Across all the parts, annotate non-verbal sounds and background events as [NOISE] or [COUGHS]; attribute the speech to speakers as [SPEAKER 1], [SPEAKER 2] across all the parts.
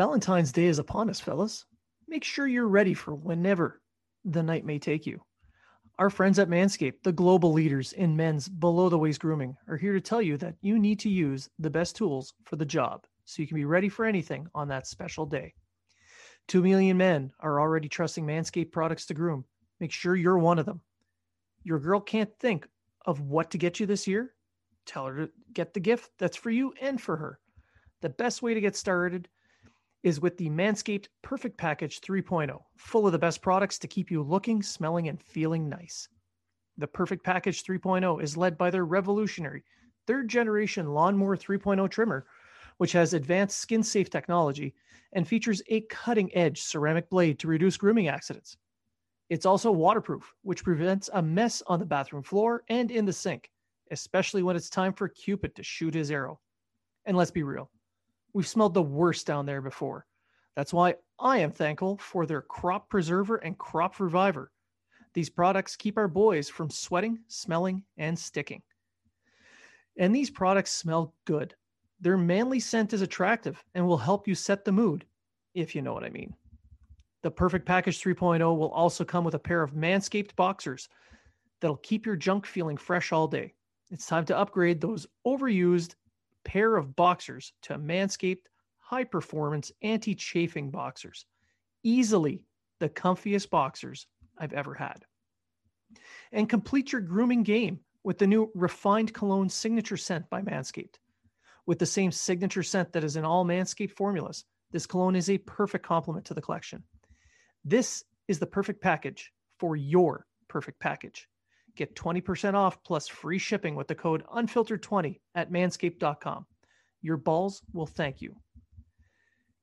[SPEAKER 1] Valentine's Day is upon us, fellas. Make sure you're ready for whenever the night may take you. Our friends at Manscaped, the global leaders in men's below the waist grooming, are here to tell you that you need to use the best tools for the job so you can be ready for anything on that special day. Two million men are already trusting Manscaped products to groom. Make sure you're one of them. Your girl can't think of what to get you this year? Tell her to get the gift that's for you and for her. The best way to get started is with the Manscaped Perfect Package 3.0, full of the best products to keep you looking, smelling, and feeling nice. The Perfect Package 3.0 is led by their revolutionary third generation Lawnmower 3.0 trimmer, which has advanced skin safe technology and features a cutting edge ceramic blade to reduce grooming accidents. It's also waterproof, which prevents a mess on the bathroom floor and in the sink, especially when it's time for Cupid to shoot his arrow. And let's be real, We've smelled the worst down there before. That's why I am thankful for their Crop Preserver and Crop Reviver. These products keep our boys from sweating, smelling, and sticking. And these products smell good. Their manly scent is attractive and will help you set the mood, if you know what I mean. The Perfect Package 3.0 will also come with a pair of Manscaped boxers that'll keep your junk feeling fresh all day. It's time to upgrade those overused pair of boxers to Manscaped high performance anti chafing boxers. Easily the comfiest boxers I've ever had. And complete your grooming game with the new refined cologne signature scent by Manscaped. With the same signature scent that is in all Manscaped formulas, this cologne is a perfect complement to the collection. This is the perfect package for your perfect package. Get 20% off plus free shipping with the code unfiltered20 at manscaped.com. Your balls will thank you.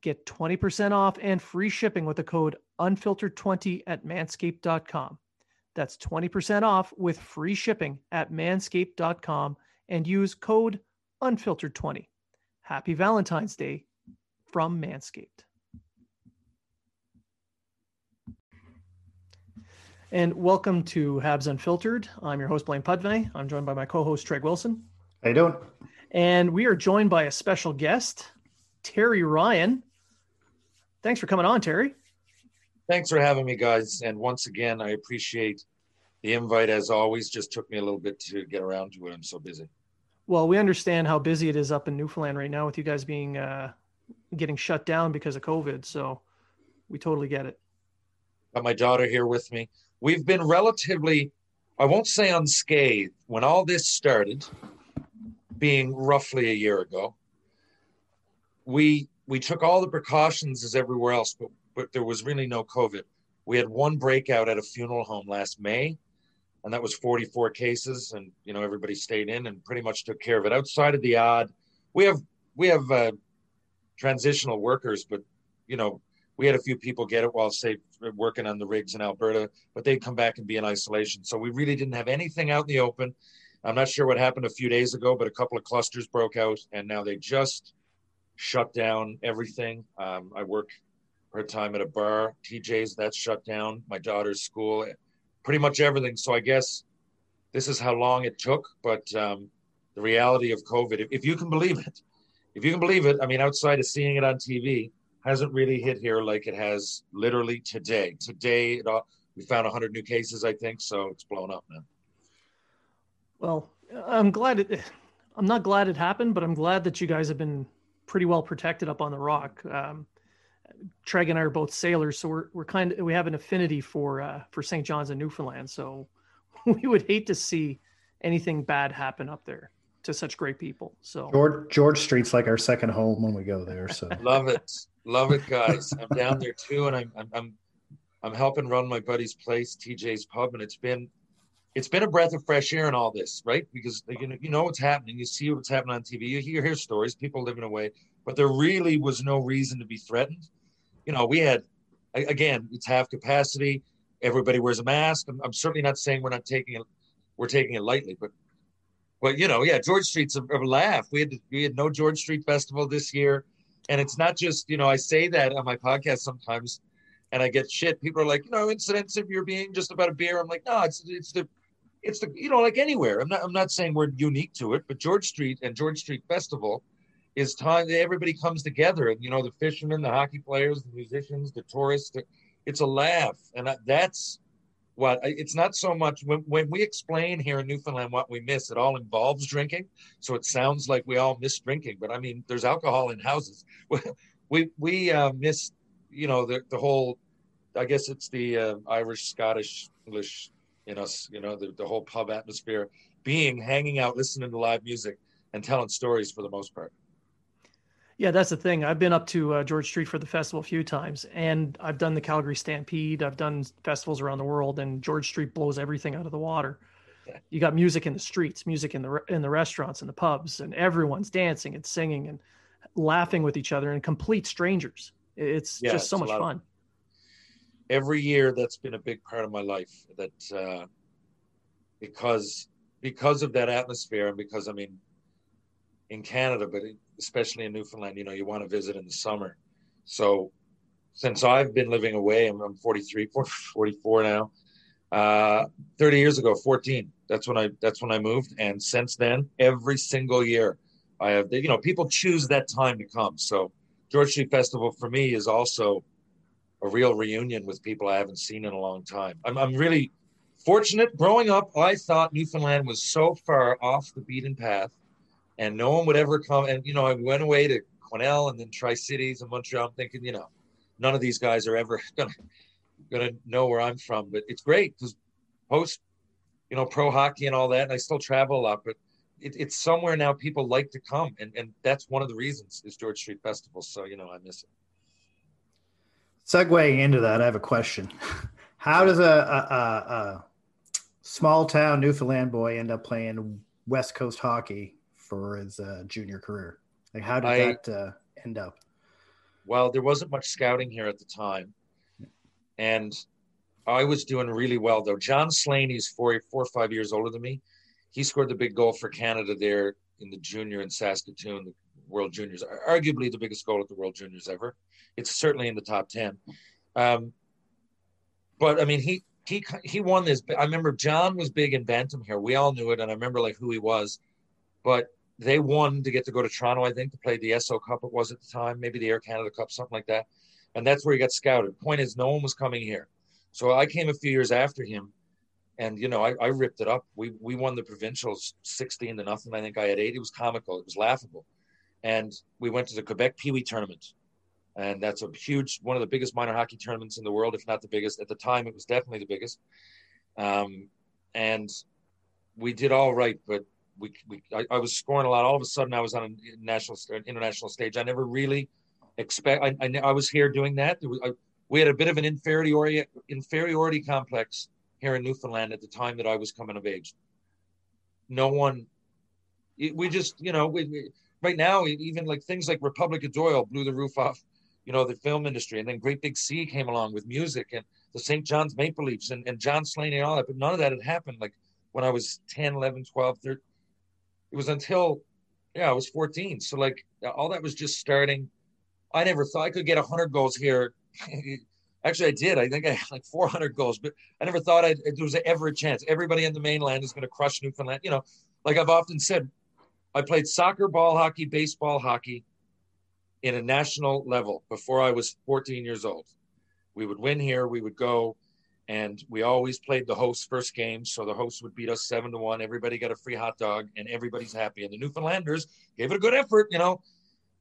[SPEAKER 1] Get 20% off and free shipping with the code unfiltered20 at manscaped.com. That's 20% off with free shipping at manscaped.com and use code unfiltered20. Happy Valentine's Day from Manscaped. And welcome to Habs Unfiltered. I'm your host, Blaine Pudvey. I'm joined by my co host, Treg Wilson.
[SPEAKER 2] How you doing?
[SPEAKER 1] And we are joined by a special guest, Terry Ryan. Thanks for coming on, Terry.
[SPEAKER 3] Thanks for having me, guys. And once again, I appreciate the invite as always. Just took me a little bit to get around to it. I'm so busy.
[SPEAKER 1] Well, we understand how busy it is up in Newfoundland right now with you guys being uh, getting shut down because of COVID. So we totally get it.
[SPEAKER 3] Got my daughter here with me we've been relatively, I won't say unscathed, when all this started, being roughly a year ago. We we took all the precautions as everywhere else, but but there was really no COVID. We had one breakout at a funeral home last May, and that was 44 cases, and you know everybody stayed in and pretty much took care of it. Outside of the odd, we have we have uh, transitional workers, but you know we had a few people get it while say working on the rigs in Alberta, but they'd come back and be in isolation. So we really didn't have anything out in the open. I'm not sure what happened a few days ago, but a couple of clusters broke out, and now they just shut down everything. Um, I work part time at a bar, TJ's, that's shut down. My daughter's school, pretty much everything. So I guess this is how long it took. But um, the reality of COVID, if, if you can believe it, if you can believe it, I mean, outside of seeing it on TV, hasn't really hit here like it has literally today. Today, it all, we found 100 new cases, I think, so it's blown up now.
[SPEAKER 1] Well, I'm glad it. I'm not glad it happened, but I'm glad that you guys have been pretty well protected up on the rock. Um, Treg and I are both sailors, so we're we're kind of we have an affinity for uh, for St. John's and Newfoundland. So [LAUGHS] we would hate to see anything bad happen up there to such great people. So
[SPEAKER 2] George George Street's like our second home when we go there. So [LAUGHS]
[SPEAKER 3] love it, love it, guys. I'm down there too, and I'm I'm I'm, helping run my buddy's place, TJ's Pub, and it's been it's been a breath of fresh air in all this, right? Because you know, you know what's happening. You see what's happening on TV. You hear, hear stories, people living away, but there really was no reason to be threatened. You know, we had, again, it's half capacity. Everybody wears a mask. I'm, I'm certainly not saying we're not taking it, we're taking it lightly, but, but you know, yeah, George Street's a, a laugh. We had we had no George Street Festival this year, and it's not just you know I say that on my podcast sometimes, and I get shit. People are like, you know, incidents of you're being just about a beer. I'm like, no, it's it's the it's the you know like anywhere. I'm not I'm not saying we're unique to it, but George Street and George Street Festival is time that everybody comes together, and you know the fishermen, the hockey players, the musicians, the tourists. It's a laugh, and that's what it's not so much when, when we explain here in Newfoundland what we miss, it all involves drinking. So it sounds like we all miss drinking, but I mean, there's alcohol in houses. [LAUGHS] we we uh, miss, you know, the the whole. I guess it's the uh, Irish, Scottish, English in us, you know, the, the whole pub atmosphere, being, hanging out, listening to live music, and telling stories for the most part.
[SPEAKER 1] Yeah, that's the thing. I've been up to uh, George Street for the festival a few times, and I've done the Calgary Stampede. I've done festivals around the world, and George Street blows everything out of the water. You got music in the streets, music in the in the restaurants and the pubs, and everyone's dancing and singing and laughing with each other, and complete strangers. It's yeah, just so much fun. Of,
[SPEAKER 3] every year that's been a big part of my life that uh, because because of that atmosphere and because i mean in canada but especially in newfoundland you know you want to visit in the summer so since i've been living away i'm, I'm 43 [LAUGHS] 44 now uh, 30 years ago 14 that's when i that's when i moved and since then every single year i have you know people choose that time to come so george street festival for me is also a real reunion with people I haven't seen in a long time. I'm, I'm really fortunate. Growing up, I thought Newfoundland was so far off the beaten path, and no one would ever come. And you know, I went away to Quesnel and then Tri Cities and Montreal. I'm thinking, you know, none of these guys are ever [LAUGHS] gonna gonna know where I'm from. But it's great because post, you know, pro hockey and all that, and I still travel a lot, but. It, it's somewhere now people like to come and, and that's one of the reasons is george street festival so you know i miss it
[SPEAKER 2] Segueing into that, I have a question. [LAUGHS] How does a, a, a, a small town Newfoundland boy end up playing West Coast hockey for his uh, junior career? Like, how did I, that uh, end up?
[SPEAKER 3] Well, there wasn't much scouting here at the time, and I was doing really well though. John Slaney's four, four or five years older than me. He scored the big goal for Canada there in the junior in Saskatoon, the World Juniors, arguably the biggest goal at the World Juniors ever. It's certainly in the top ten. Um, but I mean, he he he won this. I remember John was big in bantam here. We all knew it, and I remember like who he was. But they won to get to go to Toronto, I think, to play the Esso Cup. It was at the time, maybe the Air Canada Cup, something like that. And that's where he got scouted. Point is, no one was coming here, so I came a few years after him, and you know, I, I ripped it up. We we won the provincials sixteen to nothing. I think I had eight. It was comical. It was laughable and we went to the Quebec Pee Wee tournament. And that's a huge, one of the biggest minor hockey tournaments in the world, if not the biggest. At the time, it was definitely the biggest. Um, and we did all right, but we, we I, I, was scoring a lot. All of a sudden, I was on a national, international stage. I never really expect. I, I, I was here doing that. Was, I, we had a bit of an inferiority inferiority complex here in Newfoundland at the time that I was coming of age. No one, we just, you know, we, right now, even like things like Republic of Doyle blew the roof off, you know, the film industry. And then Great Big Sea came along with music and the St. John's Maple Leafs and, and John Slaney and all that. But none of that had happened like when I was 10, 11, 12, 13. It was until, yeah, I was 14. So like all that was just starting. I never thought I could get 100 goals here. [LAUGHS] Actually, I did. I think I had like 400 goals, but I never thought I'd, there was ever a chance. Everybody in the mainland is going to crush Newfoundland. You know, like I've often said, I played soccer, ball hockey, baseball, hockey in a national level before I was 14 years old. We would win here, we would go, and we always played the host first game. So the host would beat us seven to one. Everybody got a free hot dog, and everybody's happy. And the Newfoundlanders gave it a good effort, you know.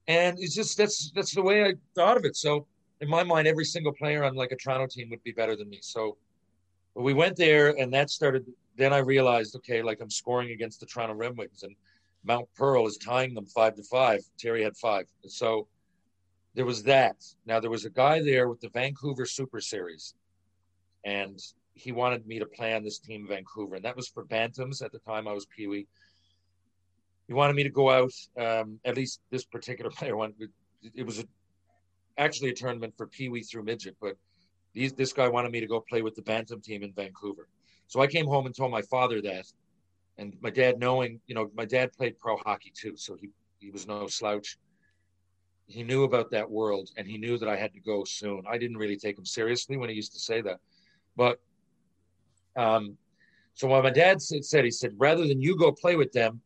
[SPEAKER 3] And it's just that's that's the way I thought of it. So in my mind, every single player on like a Toronto team would be better than me. So we went there, and that started. Then I realized, okay, like I'm scoring against the Toronto Red Wings, and Mount Pearl is tying them five to five. Terry had five. So there was that. Now there was a guy there with the Vancouver Super Series, and he wanted me to play on this team, in Vancouver, and that was for Bantams at the time. I was Pee Wee. He wanted me to go out. Um, at least this particular [LAUGHS] player wanted. It was a, actually a tournament for Pee Wee through midget, but these, this guy wanted me to go play with the Bantam team in Vancouver. So I came home and told my father that, and my dad knowing you know my dad played pro hockey too so he he was no slouch he knew about that world and he knew that i had to go soon i didn't really take him seriously when he used to say that but um so what my dad said he said rather than you go play with them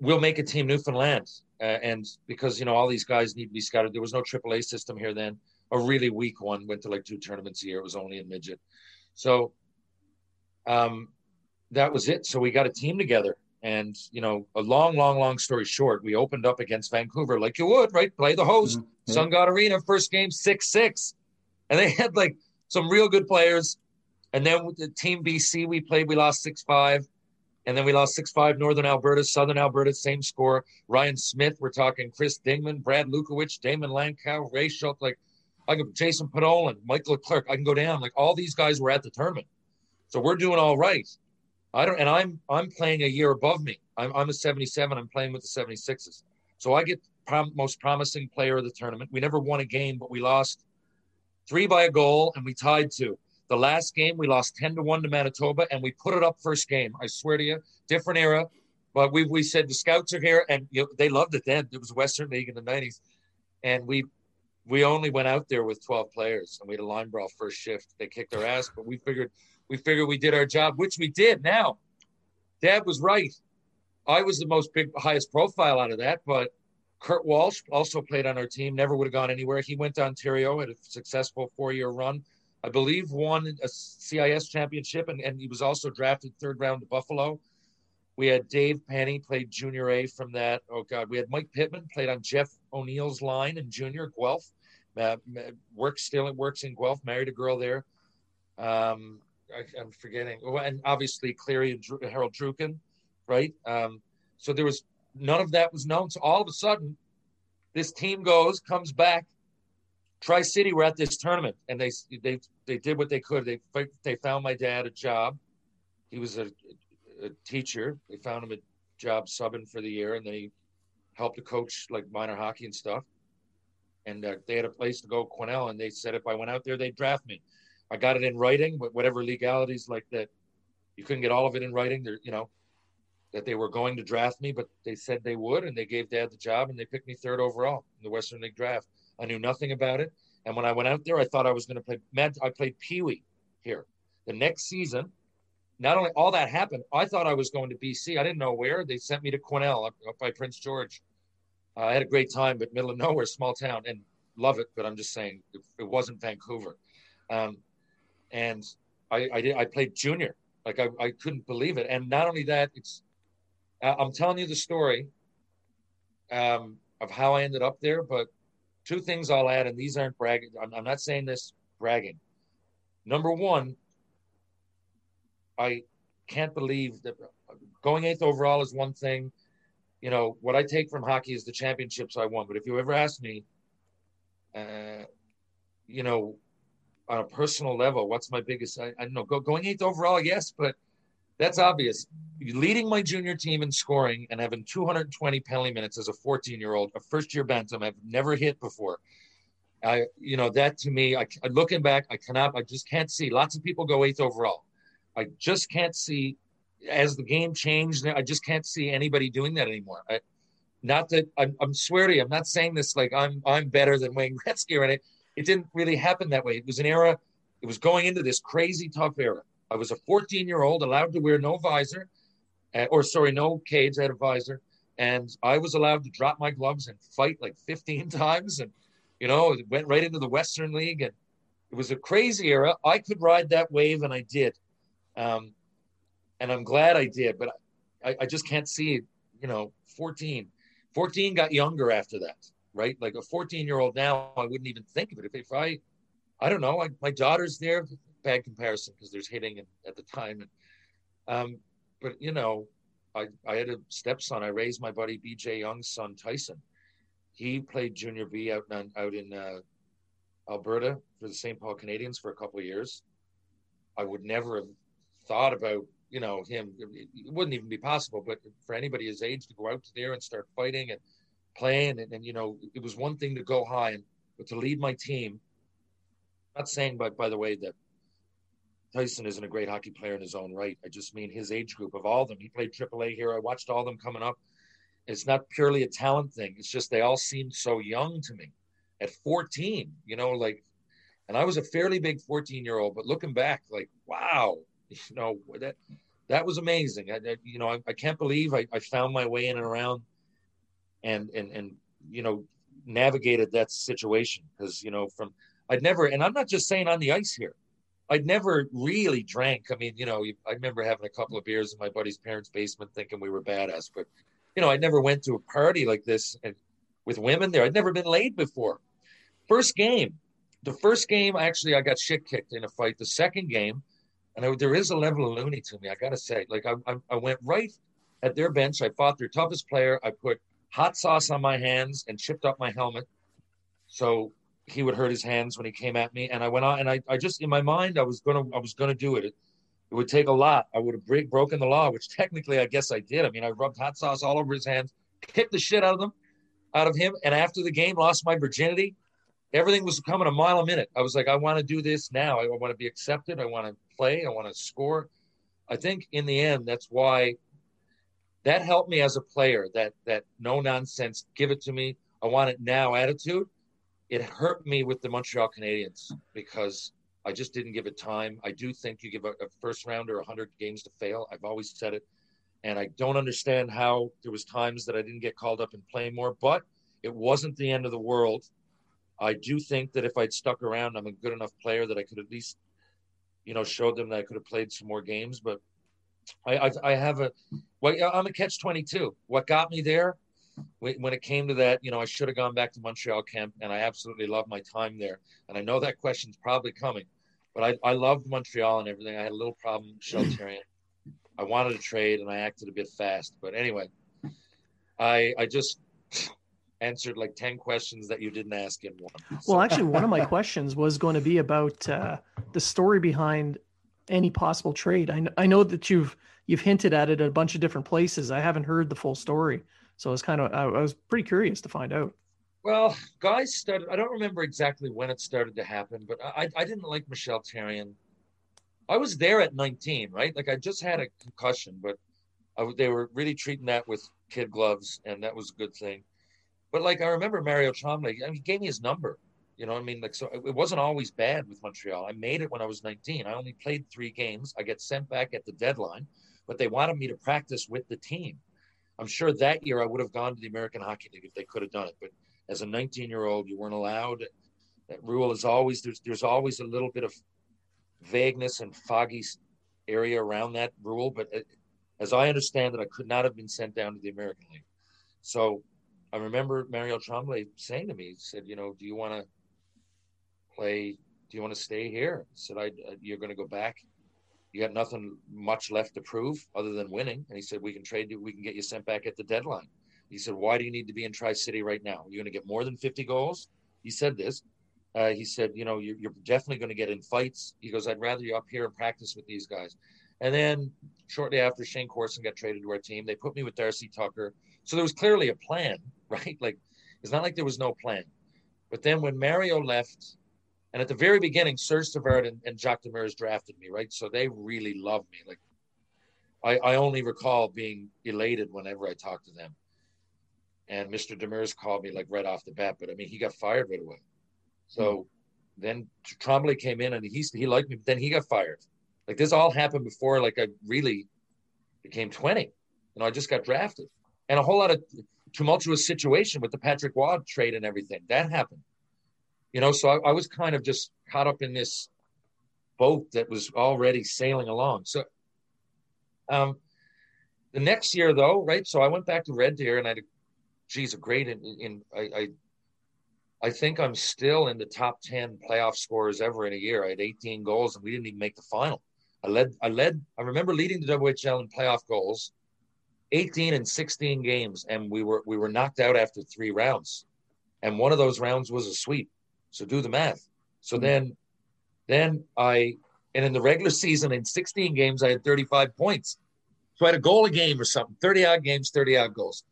[SPEAKER 3] we'll make a team newfoundland uh, and because you know all these guys need to be scouted there was no aaa system here then a really weak one went to like two tournaments a year it was only in midget so um that was it. So we got a team together. And, you know, a long, long, long story short, we opened up against Vancouver like you would, right? Play the host, mm-hmm. Sun God Arena, first game, 6 6. And they had like some real good players. And then with the team BC, we played, we lost 6 5. And then we lost 6 5 Northern Alberta, Southern Alberta, same score. Ryan Smyth, we're talking Chris Dingman, Brad Lukowich, Daymond Langkow, Ray Schultz, like I can Jason Podollan, Michael Clark. I can go down. Like all these guys were at the tournament. So we're doing all right. I don't, and I'm I'm playing a year above me. I'm I'm a 77. I'm playing with the 76s, so I get prom, most promising player of the tournament. We never won a game, but we lost three by a goal, and we tied two. The last game we lost 10 to one to Manitoba, and we put it up first game. I swear to you, different era, but we we said the scouts are here, and you know, they loved it then. It was Western League in the 90s, and we we only went out there with 12 players, and we had a line brawl first shift. They kicked our ass, but we figured we figured we did our job, which we did. Now, Dad was right. I was the most big, highest profile out of that, but Kurt Walsh also played on our team. Never would have gone anywhere. He went to Ontario, had a successful four-year run. I believe won a CIS championship, and, and he was also drafted third round to Buffalo. We had Dave Penny played junior A from that. Oh God, we had Mike Pittman played on Jeff O'Neill's line in junior Guelph. Uh, works still works in Guelph. Married a girl there. Um, I, am forgetting. Oh, and obviously Cleary and Harold Druken, right? Um, so there was none of that was known. So all of a sudden, this team goes, comes back. Tri City were at this tournament, and they they they did what they could. They they found my dad a job. He was a, a teacher. They found him a job subbing for the year, and they helped to coach like minor hockey and stuff. And uh, they had a place to go, Quesnel, and they said if I went out there, they'd draft me. I got it in writing, but whatever legalities like that, you couldn't get all of it in writing. There, you know, that they were going to draft me, but they said they would, and they gave Dad the job, and they picked me third overall in the Western League draft. I knew nothing about it, and when I went out there, I thought I was going to play. Mad, I played Pee Wee here. The next season, not only all that happened, I thought I was going to BC. I didn't know where. They sent me to Quesnel up, up by Prince George. Uh, I had a great time, but middle of nowhere, small town, and love it. But I'm just saying, it, it wasn't Vancouver. Um, and I, I did I played junior. Like I, I couldn't believe it. And not only that, it's I'm telling you the story um, of how I ended up there. But two things I'll add, and these aren't bragging. I'm, I'm not saying this bragging. Number one, I can't believe that going eighth overall is one thing. You know what I take from hockey is the championships I won. But if you ever ask me, uh, you know, on a personal level, what's my biggest? I, I don't know. Go, going eighth overall, yes, but that's obvious. Leading my junior team in scoring and having 220 penalty minutes as a 14 year old, a first year bantam I've never hit before. I, you know, that to me, I, looking back, I cannot, I just can't see. Lots of people go eighth overall. I just can't see as the game changed. I just can't see anybody doing that anymore. I, not that I'm, I'm swear to you, I'm not saying this like I'm I'm better than Wayne Gretzky or anything. It didn't really happen that way. It was an era. It was going into this crazy tough era. I was a 14 year old allowed to wear no visor, uh, or sorry, no cage. I had a visor, and I was allowed to drop my gloves and fight like 15 [LAUGHS] times, and you know, it went right into the Western League, and it was a crazy era. I could ride that wave, and I did, um, and I'm glad I did. But I, I just can't see, you know, 14 14 got younger after that, right? Like a 14 year old now, I wouldn't even think of it. If, if I, I don't know, I, my daughter's there, bad comparison because there's hitting at the time. And, um, but you know, I, I had a stepson. I raised my buddy BJ Young's son, Tyson. He played junior B out in, out in uh, Alberta for the St. Paul Canadiens for a couple of years. I would never have thought about you know him it wouldn't even be possible but for anybody his age to go out there and start fighting and playing and, and you know it was one thing to go high and but to lead my team not saying but by the way that Tyson isn't a great hockey player in his own right. I just mean his age group of all of them. He played AAA here. I watched all of them coming up. It's not purely a talent thing. It's just they all seemed so young to me at 14 you know like and I was a fairly big 14 year old but looking back like wow [LAUGHS] you know that that was amazing. I, you know I, I can't believe I, I found my way in and around, and and and you know navigated that situation because you know from I'd never and I'm not just saying on the ice here. I'd never really drank. I mean, you know, I remember having a couple of beers in my buddy's parents' basement, thinking we were badass. But you know, I never went to a party like this and with women there. I'd never been laid before. First game, the first game, actually, I got shit kicked in a fight. The second game, and I, there is a level of loony to me. I gotta say, like I, I, I went right at their bench. I fought their toughest player. I put hot sauce on my hands and chipped up my helmet, so he would hurt his hands when he came at me. And I went on, and I, I just in my mind, I was gonna, I was gonna do it. It, it would take a lot. I would have break, broken the law, which technically I guess I did. I mean, I rubbed hot sauce all over his hands, kicked the shit out of them, out of him, and after the game, lost my virginity. Everything was coming a mile a minute. I was like, I want to do this now. I want to be accepted. I want to play. I want to score. I think in the end, that's why that helped me as a player. That that no nonsense, give it to me. I want it now attitude. It hurt me with the Montreal Canadiens because I just didn't give it time. I do think you give a, a first rounder 100 games to fail. I've always said it, and I don't understand how there was times that I didn't get called up and play more. But it wasn't the end of the world. I do think that if I'd stuck around, I'm a good enough player that I could at least you know, show them that I could have played some more games. But I, I, I have a, well, I'm a catch 22. What got me there when it came to that, you know, I should have gone back to Montreal camp and I absolutely love my time there. And I know that question's probably coming, but I, I loved Montreal and everything. I had a little problem Therrien. I wanted to trade and I acted a bit fast, but anyway, I, I just, answered like 10 questions that you didn't ask in one.
[SPEAKER 1] So. Well, actually, one of my [LAUGHS] questions was going to be about uh, the story behind any possible trade. I, I know that you've you've hinted at it at a bunch of different places. I haven't heard the full story, so I was kind of I, I was pretty curious to find out.
[SPEAKER 3] Well, guys started. I don't remember exactly when it started to happen, but I I didn't like Michel Therrien. I was there at 19, right? Like I just had a concussion, but I, they were really treating that with kid gloves, and that was a good thing. But like I remember Mario Tremblay, I mean, he gave me his number. You know, I mean, like so it wasn't always bad with Montreal. I made it when I was 19. I only played three games. I get sent back at the deadline, but they wanted me to practice with the team. I'm sure that year I would have gone to the American Hockey League if they could have done it. But as a 19 year old, you weren't allowed. That rule is always there's there's always a little bit of vagueness and foggy area around that rule. But it, as I understand it, I could not have been sent down to the American League. So I remember Mario Tremblay saying to me, he said, you know, do you want to play? Do you want to stay here? Said, I, uh, you're going to go back. You got nothing much left to prove other than winning. And he said, we can trade you. We can get you sent back at the deadline. He said, why do you need to be in Tri-City right now? You're going to get more than 50 goals. He said this. Uh, he said, you know, you're, you're definitely going to get in fights. He goes, I'd rather you up here and practice with these guys. And then shortly after Shayne Corson got traded to our team, they put me with Darcy Tucker. So there was clearly a plan, [LAUGHS] right? Like it's not like there was no plan. But then when Mario left, and at the very beginning, Serge Savard and, and Jacques Demers drafted me, right? So they really loved me. Like I, I only recall being elated whenever I talked to them. And Mr. Demers called me like right off the bat, but I mean, he got fired right away. So mm-hmm. then Tremblay came in and he he liked me, but then he got fired. Like this all happened before like I really became 20. You know, I just got drafted. And a whole lot of tumultuous situation with the Patrick Roy trade and everything. That happened. You know, so I, I was kind of just caught up in this boat that was already sailing along. So um the next year though, right? So I went back to Red Deer and I geez, a great in, in I, I I think I'm still in the top 10 playoff scorers ever in a year. I had 18 goals and we didn't even make the final. I led, I led, I remember leading the WHL in playoff goals, 18 and 16 games. And we were, we were knocked out after three rounds. And one of those rounds was a sweep. So do the math. So mm-hmm. then, then I, and in the regular season in 16 games, I had 35 points. So I had a goal a game or something, 30 odd games, 30 odd goals.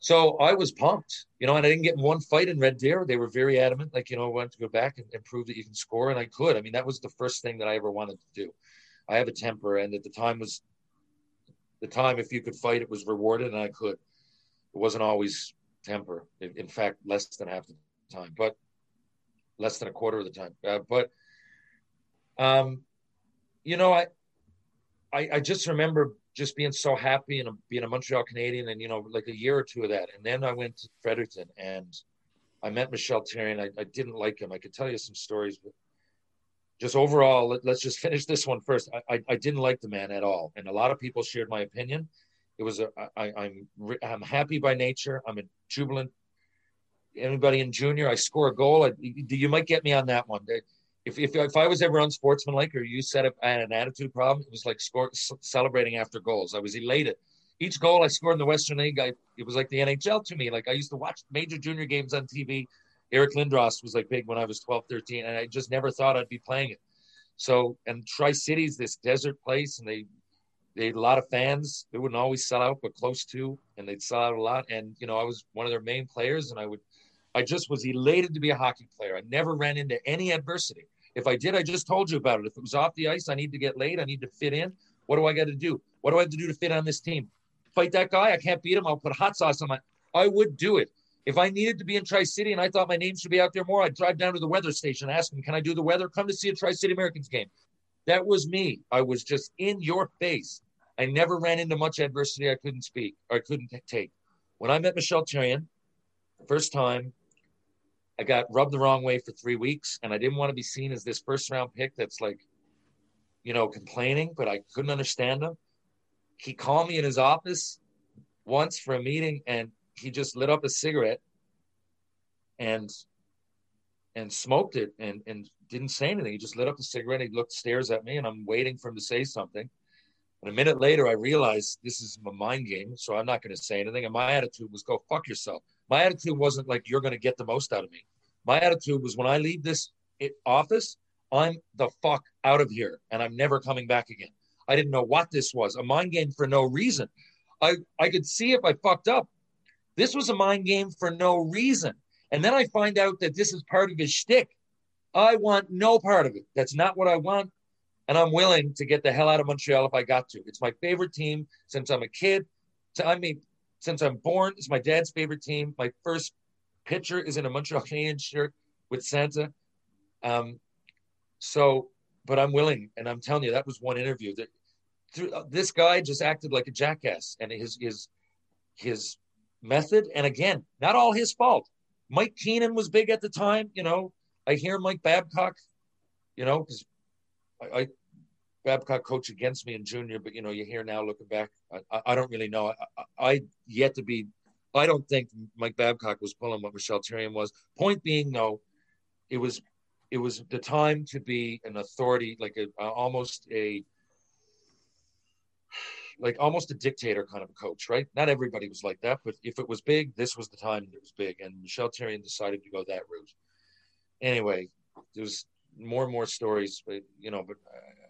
[SPEAKER 3] So I was pumped, you know, and I didn't get in one fight in Red Deer. They were very adamant, like, you know, I wanted to go back and, and prove that you can score, and I could. I mean, that was the first thing that I ever wanted to do. I have a temper, and at the time was the time if you could fight, it was rewarded, and I could. It wasn't always temper. In, in fact, less than half the time, but less than a quarter of the time. Uh, but, um, you know, I, I, I just remember just being so happy and being a Montreal Canadian and, you know, like a year or two of that. And then I went to Fredericton and I met Michel Therrien. I, I didn't like him. I could tell you some stories, but just overall, let, us just [LAUGHS] finish this one first. I, I, I, didn't like the man at all. And a lot of people shared my opinion. It was a, I, I'm, I'm happy by nature. I'm a jubilant. Anybody in junior, I score a goal. I, you might get me on that one if, if, if I was ever unsportsmanlike or you said I had an attitude problem, it was like score, celebrating after goals. I was elated. Each goal I scored in the Western League, I, it was like the NHL to me. Like I used to watch major junior games on TV. Eric Lindros was like big when I was 12, 13, and I just never thought I'd be playing it. So, and Tri Cities, this desert place, and they they had a lot of fans. They wouldn't always sell out, but close to, and they'd sell out a lot. And you know, I was one of their main players, and I would, I just was elated to be a hockey player. I never ran into any adversity. If I did, I just told you about it. If it was off the ice, I need to get laid. I need to fit in. What do I got to do? What do I have to do to fit on this team? Fight that guy? I can't beat him. I'll put hot sauce on my. I would do it. If I needed to be in Tri City and I thought my name should be out there more, I'd drive down to the weather station, ask them, "Can I do the weather? Come to see a Tri City Americans game." That was me. I was just in your face. I never ran into much adversity I couldn't speak or I couldn't take. When I met Michel Therrien, first time, I got rubbed the wrong way for three weeks, and I didn't want to be seen as this first round pick that's like, you know, complaining, but I couldn't understand him. He called me in his office once for a meeting, and he just lit up a cigarette and and smoked it and and didn't say anything. He just lit up a cigarette. He looked stares at me, and I'm waiting for him to say something. And a minute later, I realized this is a mind game, so I'm not going to say anything. And my attitude was, "Go fuck yourself." My attitude wasn't like you're going to get the most out of me. My attitude was when I leave this office, I'm the fuck out of here and I'm never coming back again. I didn't know what this was a mind game for no reason. I, I could see if I fucked up. This was a mind game for no reason. And then I find out that this is part of his shtick. I want no part of it. That's not what I want. And I'm willing to get the hell out of Montreal if I got to. It's my favorite team since I'm a kid. So I mean, since I'm born. It's my dad's favorite team. My first pitcher is in a Montreal Canadiens shirt with Santa. Um, so, but I'm willing, and I'm telling you, that was one interview that through, uh, this guy just acted like a jackass, and his his his method, and again, not all his fault. Mike Keenan was big at the time, you know. I hear Mike Babcock, you know, because I, I Babcock coached against me in junior, but you know, you hear now looking back, I, I don't really know. I, I, yet to be, I don't think Mike Babcock was pulling what Michel Therrien was. Point being, though, it was it was the time to be an authority, like a, almost a like almost a dictator kind of a coach, right? Not everybody was like that, but if it was big, this was the time that it was big, and Michel Therrien decided to go that route. anyway, there's more and more stories, but you know, but uh,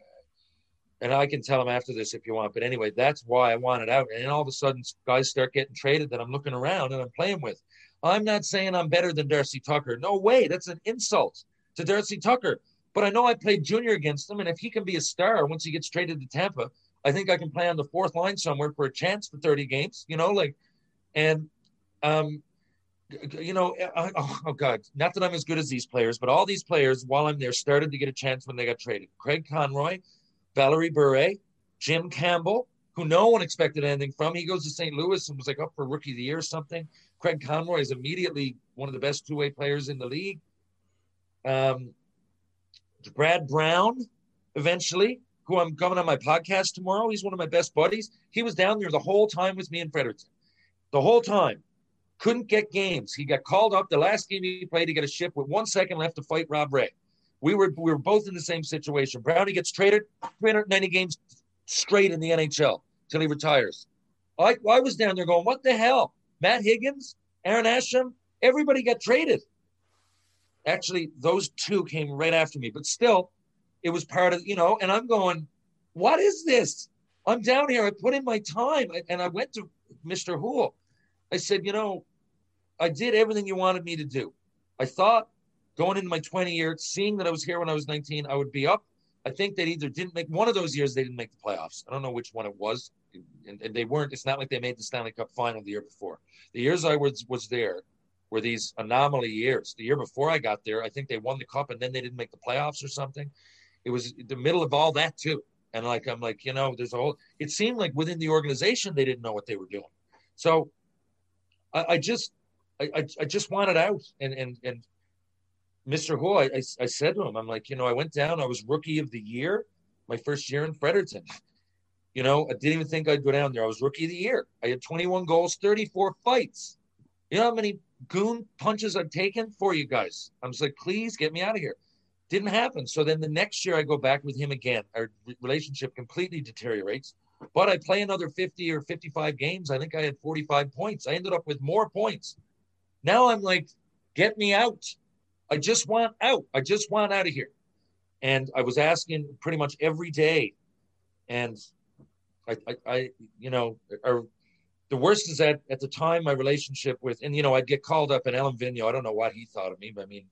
[SPEAKER 3] and I can tell them after this if you want. But anyway, that's why I wanted out. And all of a sudden, guys start getting traded that I'm looking around and I'm playing with. I'm not saying I'm better than Darcy Tucker. No way. That's an insult to Darcy Tucker. But I know I played junior against him, and if he can be a star once he gets traded to Tampa, I think I can play on the fourth line somewhere for a chance for 30 games. You know, like, and um, you know, uh, oh, oh, God, not that I'm as good as these players, but all these players, while I'm there, started to get a chance when they got traded. Craig Conroy, Valeri Bure, Jim Campbell, who no one expected anything from. He goes to St. Louis and was like up for rookie of the year or something. Craig Conroy is immediately one of the best two-way players in the league. Um, Brad Brown, eventually, who I'm coming on my podcast tomorrow. He's one of my best buddies. He was down there the whole time with me in Fredericton, the whole time couldn't get games. He got called up. The last game he played, he got a ship with one second left to fight Rob Ray. We were we were both in the same situation. Brownie gets traded, 390 games straight in the NHL till he retires. I, I was down there going, what the hell? Matt Higgins, Aaron Asham, everybody got traded. Actually, those two came right after me, but still, it was part of, you know, and I'm going, what is this? I'm down here. I put in my time and I went to Mr. Houle. I said, you know, I did everything you wanted me to do. I thought going into my 20 year, seeing that I was here when I was 19, I would be up. I think they either didn't make one of those years, they didn't make the playoffs. I don't know which one it was. And, and, they weren't, it's not like they made the Stanley Cup final the year before. The years I was, was there were these anomaly years. The year before I got there, I think they won the cup and then they didn't make the playoffs or something. It was the middle of all that too. And like, I'm like, you know, there's a whole, it seemed like within the organization, they didn't know what they were doing. So I, I just, I, I just wanted out. And and and Mr. Houle, I, I said to him, I'm like, you know, I went down. I was rookie of the year, my first year in Fredericton. You know, I didn't even think I'd go down there. I was rookie of the year. I had 21 goals, 34 fights. You know how many goon punches I've taken for you guys? I'm like, please get me out of here. Didn't happen. So then the next year I go back with him again. Our relationship completely deteriorates. But I play another 50 or 55 games. I think I had 45 points. I ended up with more points. Now I'm like, get me out. I just want out. I just want out of here. And I was asking pretty much every day. And I, I, I you know, or the worst is that at the time my relationship with, and you know, I'd get called up in Alain Vigneault. I don't know what he thought of me, but I mean,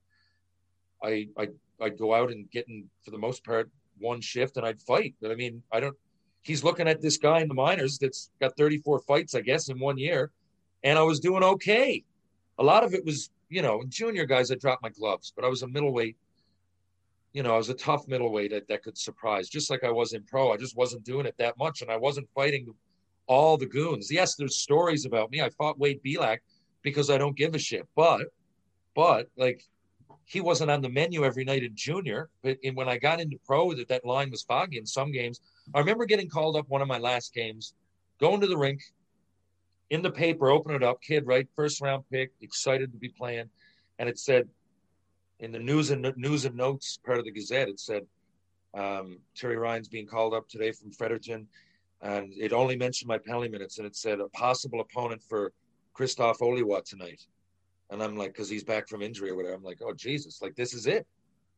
[SPEAKER 3] I, I, I'd go out and get in for the most part one shift and I'd fight. But I mean, I don't, he's looking at this guy in the minors that's got 34 fights, I guess, in one year. And I was doing okay. A lot of it was, you know, junior guys, I dropped my gloves, but I was a middleweight. You know, I was a tough middleweight that, that could surprise, just like I was in pro. I just wasn't doing it that much, and I wasn't fighting all the goons. Yes, there's stories about me. I fought Wade Belak because I don't give a shit. But, but like, he wasn't on the menu every night in junior. But when I got into pro, that that line was foggy in some games. I remember getting called up one of my last games, going to the rink, in the paper, open it up, kid, right, first round pick, excited to be playing, and it said in the news and news and notes part of the Gazette, it said um, Terry Ryan's being called up today from Fredericton, and it only mentioned my penalty minutes, and it said a possible opponent for Krzysztof Oliwa tonight, and I'm like, because he's back from injury or whatever, I'm like, oh Jesus, like this is it,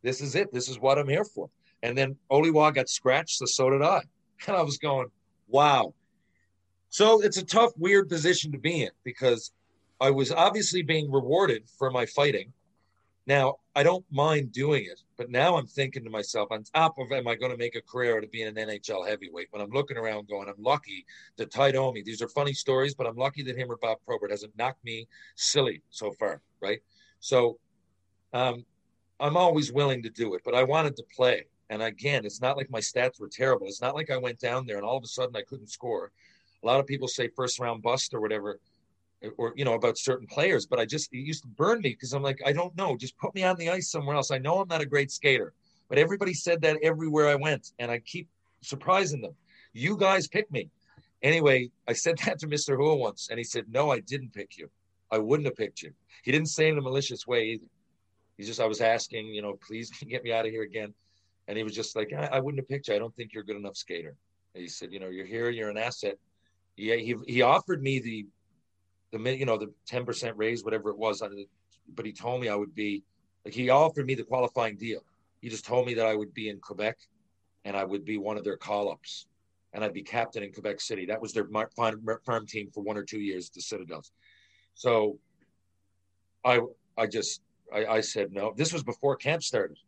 [SPEAKER 3] this is it, this is what I'm here for. And then Oliwa got scratched, so so did I. [LAUGHS] And I was going, wow. So it's a tough, weird position to be in because I was obviously being rewarded for my fighting. Now, I don't mind doing it, but now I'm thinking to myself, on top of am I going to make a career out of being an NHL heavyweight? When I'm looking around going, I'm lucky that Tie Domi, these are funny stories, but I'm lucky that him or Bob Probert hasn't knocked me silly so far, right? So um, I'm always willing to do it, but I wanted to play. And again, it's not like my stats were terrible. It's not like I went down there and all of a sudden I couldn't score. A lot of people say first round bust or whatever, or you know about certain players, but I just it used to burn me because I'm like I don't know. Just put me on the ice somewhere else. I know I'm not a great skater, but everybody said that everywhere I went, and I keep surprising them. You guys pick me. Anyway, I said [LAUGHS] that to Mr. Houle once, and he said, "No, I didn't pick you. I wouldn't have picked you." He didn't say in a malicious way either. He just I was asking, you know, please [LAUGHS] get me out of here again. And he was just like, I, I wouldn't have picked you. I don't think you're a good enough skater. And he said, you know, you're here, you're an asset. Yeah, he, he offered me the the you know the 10% raise whatever it was but he told me i would be Like he offered me the qualifying deal. He just told me that I would be in Quebec and I would be one of their call ups and I'd be captain in Quebec City. That was their farm team for one or two years, the Citadels. So I, I just, I, I said no. This was before camp started.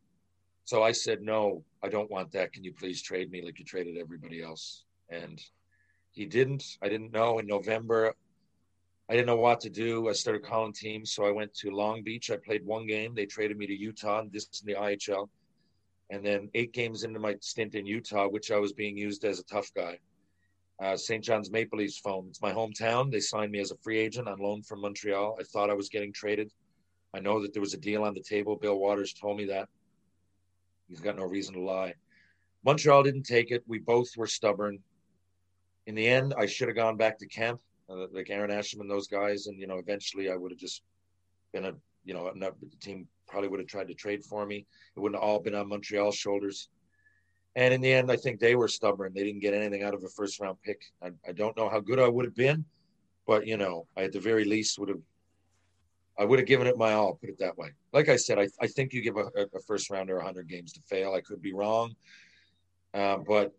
[SPEAKER 3] So I said, no, I don't want that. Can you please trade me like you traded everybody else? And he didn't. I didn't know in November. I didn't know what to do. I started calling teams. So I went to Long Beach. I played one game. They traded me to Utah, this is in the IHL. And then eight games into my stint in Utah, which I was being used as a tough guy, uh, St. John's Maple Leafs phone. It's my hometown. They signed me as a free agent on loan from Montreal. I thought I was getting traded. I know that there was a deal on the table. Bill Watters told me that. He's got no reason to lie. Montreal didn't take it. We both were stubborn. In the end, I should have gone back to camp, uh, like Aaron Asham and those guys, and you know, eventually I would have just been a, you know, the team probably would have tried to trade for me. It wouldn't have all been on Montreal's shoulders. And in the end, I think they were stubborn. They didn't get anything out of a first round pick. I, I don't know how good I would have been, but you know, I at the very least would have I would have given it my all, put it that way. Like I said, I, I think you give a, a first rounder 100 games to fail. I could be wrong. Uh, but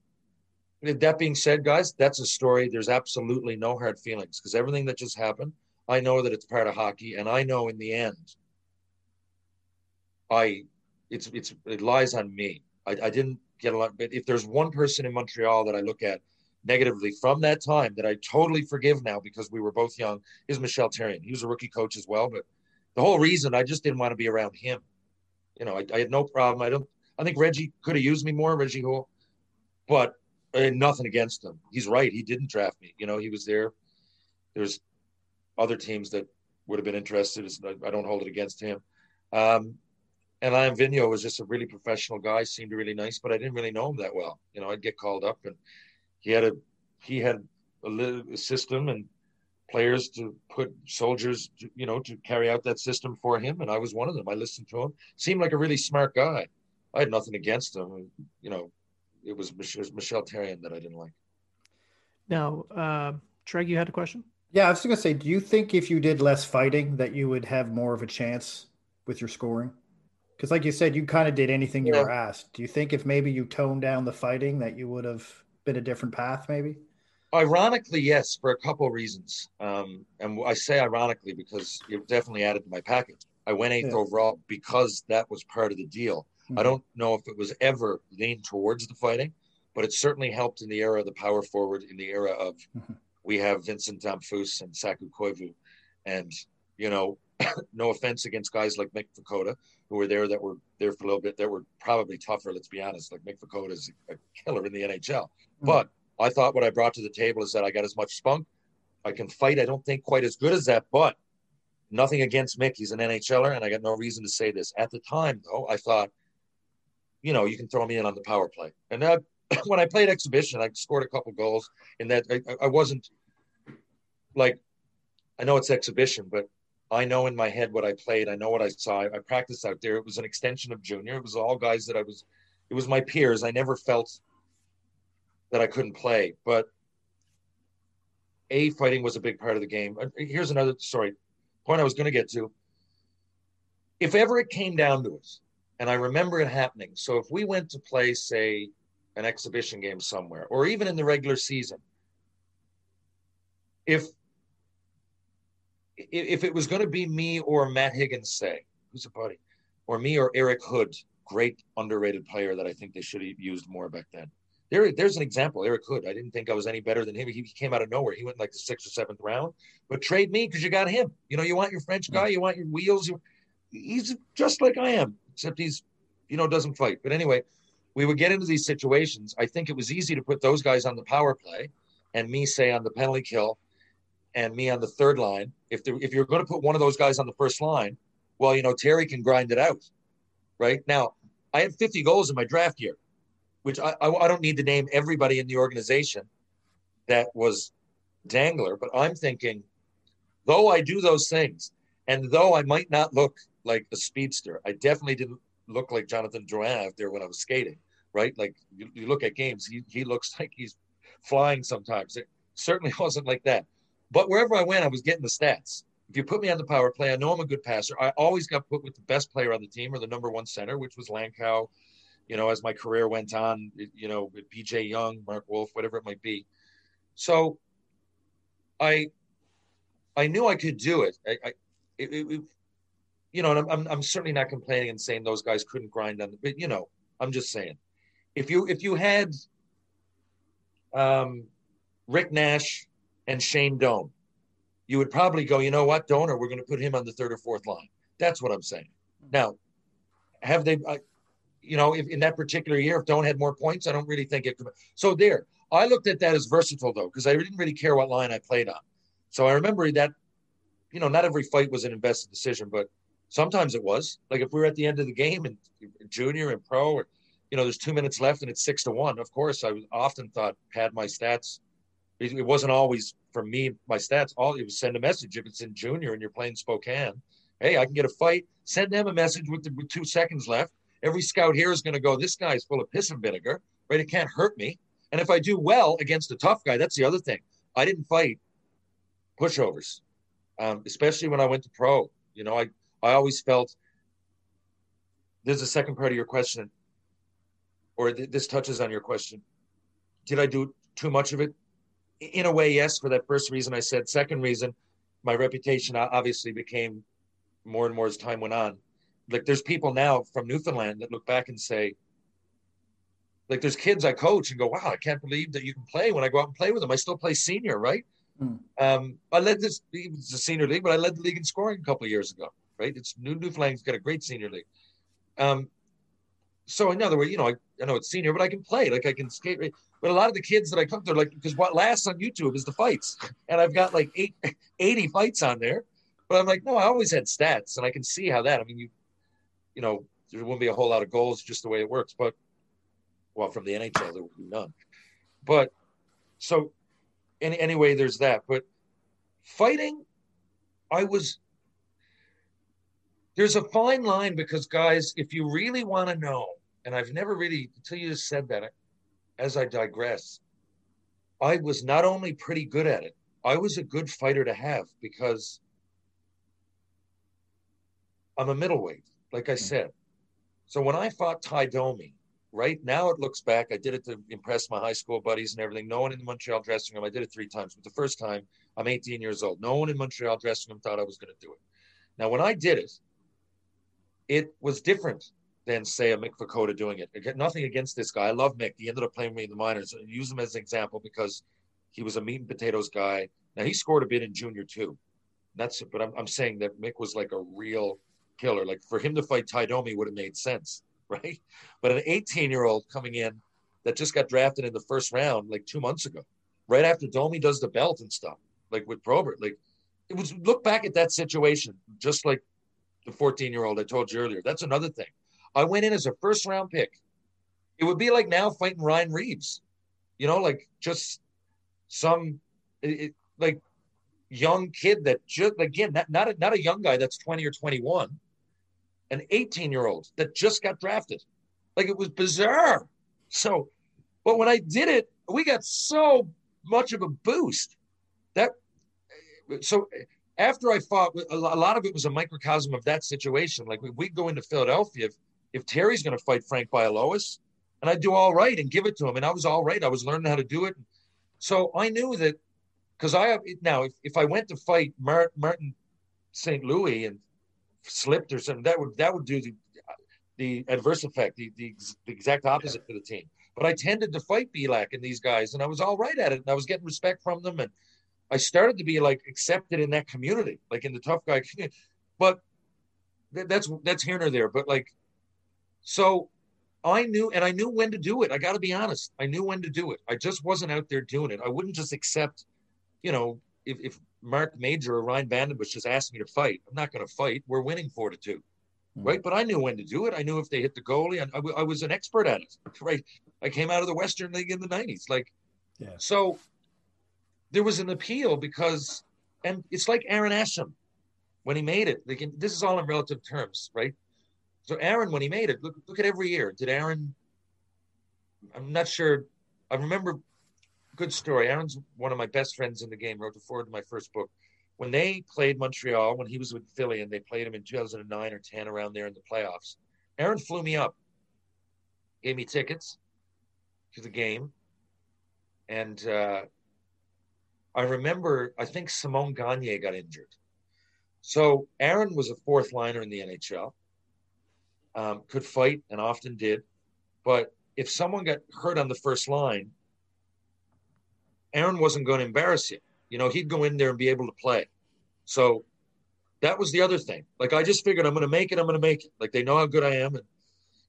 [SPEAKER 3] that being said, guys, that's a story. There's absolutely no hard feelings because everything that just happened, I know that it's part of hockey. And I know in the end, I, it's, it's, it lies on me. I, I didn't get a lot, but if there's one person in Montreal that I look at negatively from that time that I totally forgive now because we were both young is Michel Therrien. He was a rookie coach as well, but the whole reason I just didn't want to be around him. You know, I, I had no problem. I don't. I think Reggie could have used me more, Reggie Houle, but Had nothing against him. He's right. He didn't draft me. You know, he was there. There's other teams that would have been interested. I don't hold it against him. Um, and Alain Vigneault was just a really professional guy, seemed really nice, but I didn't really know him that well. You know, I'd get called up and he had a he had a, a system and players to put soldiers, to, you know, to carry out that system for him, and I was one of them. I listened to him. Seemed like a really smart guy. I had nothing against him. You know, it was Michel, Michel Therrien that I didn't like.
[SPEAKER 1] Now, uh, Treg, you had a question.
[SPEAKER 2] Yeah, I was going to say, do you think if you did less fighting that you would have more of a chance with your scoring? Because, like you said, you kind of did anything you yeah. were asked. Do you think if maybe you toned down the fighting that you would have been a different path, maybe?
[SPEAKER 3] Ironically, yes, for a couple of reasons. Um, and I say ironically because it definitely added to my package. I went eighth yeah. overall because that was part of the deal. Mm-hmm. I don't know if it was ever leaned towards the fighting, but it certainly helped in the era of the power forward, in the era of mm-hmm. we have Vincent Damphousse and Saku Koivu. And, you know, [COUGHS] no offense against guys like Mick Vukota, who were there that were there for a little bit, that were probably tougher, let's be honest. Like Mick Vukota is a killer in the NHL. Mm-hmm. But I thought what I brought to the table is that I got as much spunk. I can fight. I don't think quite as good as that, but nothing against Mick. He's an NHLer, and I got no reason to say this. At the time, though, I thought, you know, you can throw me in on the power play. And that, [LAUGHS] when I played exhibition, I scored a couple goals in that. I, I wasn't like, I know it's exhibition, but I know in my head what I played. I know what I saw. I practiced out there. It was an extension of junior. It was all guys that I was. It was my peers. I never felt that I couldn't play. But a fighting was a big part of the game. Uh, here's another story point I was going to get to. If ever it came down to it, and I remember it happening. So if we went to play, say, an exhibition game somewhere, or even in the regular season, if if it was going to be me or Matt Higgins, say, who's a buddy, or me or Eric Houde, great underrated player that I think they should have used more back then. There, there's an example. Eric Houde. I didn't think I was any better than him. He came out of nowhere. He went like the sixth or seventh round. But trade me because you got him. You know, you want your French guy. You want your wheels. You, he's just like I am, except he's, you know, doesn't fight. But anyway, we would get into these situations. I think it was easy to put those guys on the power play, and me say on the penalty kill, and me on the third line. If there, if you're going to put one of those guys on the first line, well, you know, Terry can grind it out, right? Now, I had 50 goals in my draft year which I, I, I don't need to name everybody in the organization that was Dangler, but I'm thinking, though I do those things, and though I might not look like a speedster, I definitely didn't look like Jonathan Drouin out there when I was skating, right? Like you, you look at games, he, he looks [LAUGHS] like he's flying sometimes. It certainly [LAUGHS] wasn't like that. But wherever I went, I was getting the stats. if you put me on the power play, I know I'm a good passer. I always got put with the best player on the team or the number one center, which was Langkow. You know, as my career went on, you know, PJ Young, Mark Wolf, whatever it might be. So, I, I knew I could do it. I, I it, it, you know, and I'm, I'm certainly not complaining and saying those guys couldn't grind on the, but you know, I'm just saying, if you if you had, um, Rick Nash and Shane Doan, you would probably go, you know what, Donor, we're going to put him on the third or fourth line. That's what I'm saying. Now, have they, uh, you know, if in that particular year, if Doan had more points, I don't really think it could. So there, I looked at that as versatile though, because I didn't really care what line I played on. So I remember that, you know, not every fight was an invested decision, but sometimes it was. Like if we were at the end of the game and junior and pro, or you know, there's two minutes left and it's six to one. Of course, I often thought had my stats. It wasn't always for me, my stats, all it was send a message. If it's in junior and you're playing Spokane, hey, I can get a fight. Send them a message with, the, with two seconds left. Every scout here is going to go, this guy's full of piss and vinegar, right? It can't hurt me. And if I do well against a tough guy, that's the other thing. I didn't fight pushovers, um, especially when I went to pro. You know, I, I always felt there's a second part of your question, or th- this touches on your question. Did I do too much of it? in a way, yes, for that first reason I said. Second reason, my reputation obviously became more and more as time went on. Like there's people now from Newfoundland that look back and say, like there's kids I coach and go, wow, I can't believe that you can play when I go out and play with them. I still play senior, right? Mm. Um, I led this, it's a senior league, but I led the league in scoring a couple years ago, right? It's New Newfoundland's got a great senior league. Um, so in other words, you know, I, I know it's senior, but I can play. Like I can skate. But a lot of the kids that I come to, like, because what lasts on YouTube is the fights, and I've got like eight, [LAUGHS] 80 fights on there. But I'm like, no, I always had stats, and I can see how that. I mean, you, you know, there wouldn't be a whole lot of goals just the way it works. But well, from the NHL, there would be none. But so, any anyway, there's that. But fighting, I was there's a fine line because guys, if you really want to know, and I've never really until you just said that, as I digress, I was not only pretty good at it, I was a good fighter to have because I'm a middleweight, like I hmm. said. So when I fought Tie Domi, right now it looks back, I did it to impress my high school buddies and everything. No one in the Montreal dressing room, I did it three times, but the first time I'm 18 years old. No one in Montreal dressing room thought I was going to do it. Now, when I did it, it was different than say a Mick Vukota doing it. Again, nothing against this guy. I love Mick. He ended up playing me in the minors. I use him as an example because he was a meat and potatoes guy. Now he scored a bit in junior too. That's it. but I'm, I'm saying that Mick was like a real killer. Like for him to fight Tie would have made sense, right? But an 18 year old coming in that just got drafted in the first round like two months ago, right after Domi does the belt and stuff, like with Probert, like it was look back at that situation, just like the 14 year old I told you earlier. That's another thing. I went in as a first round pick. It would be like now fighting Ryan Reaves, you know, like just some it, like young kid that just again not not a, not a young guy that's 20 or 21, an 18 year old that just got drafted. Like it was bizarre. So, but when I did it, we got so much of a boost that so after I fought, a lot of it was a microcosm of that situation. Like we go into Philadelphia, if, if Terry's going to fight Frank Bialowas, and I'd do all right and give it to him, and I was all right. I was learning how to do it. So I knew that because I have now, if, if I went to fight Martin St. Louis and slipped or something, that would that would do the the adverse effect, the, the, the exact opposite yeah. for the team. But I tended to fight Belak and these guys, and I was all right at it, and I was getting respect from them, and I started to be like accepted in that community, like in the tough guy community. But that's that's here nor there. But like, so I knew, and I knew when to do it. I got to be honest. I knew when to do it. I just wasn't out there doing it. I wouldn't just accept, you know, if, if Mark Major or Ryan VandenBussche just asked me to fight, I'm not going to fight. We're winning four to 2 mm-hmm. right? But I knew when to do it. I knew if they hit the goalie, and I, I was an expert at it, [LAUGHS] right? I came out of the Western League in the '90s, like, yeah. so there was an appeal because, and it's like Aaron Asham when he made it. Like, this is all in relative terms, right? So Aaron, when he made it, look look at every year. Did Aaron? I'm not sure. I remember. Good story. Aaron's one of my best friends in the game. Wrote the forward to my first book. when they played Montreal when he was with Philly and they played him in 2009 or 10 around there in the playoffs. Aaron flew me up, gave me tickets to the game, and uh, I remember I think Simon Gagne got injured. So Aaron was a fourth liner in the NHL, um, could fight and often did, but if someone got hurt on the first line, Aaron wasn't going to embarrass him. You know, he'd go in there and be able to play. So that was the other thing. Like I just figured I'm going to make it. I'm going to make it. Like they know how good I am, and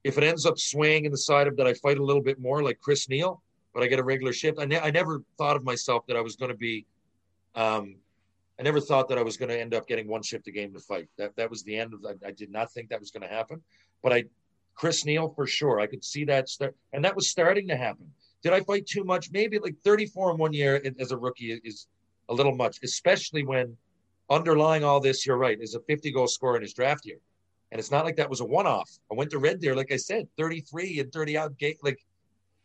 [SPEAKER 3] if it ends up swaying in the side of that, I fight a little bit more, like Chris Neil, but I get a regular shift. I, ne- I never thought of myself that I was going to be. Um, I never thought that I was going to end up getting one shift a game to fight. That that was the end of. I, I did not think that was going to happen, but I, Chris Neil for sure. I could see that start, and that was starting to happen. Did I fight too much? Maybe like 34 in one year as a rookie is a little much, especially when underlying all this, you're right, is a 50 goal scorer in his draft year. And it's not like that was a one off. I went to Red Deer, like I said, 33 and 30 out gate. Like,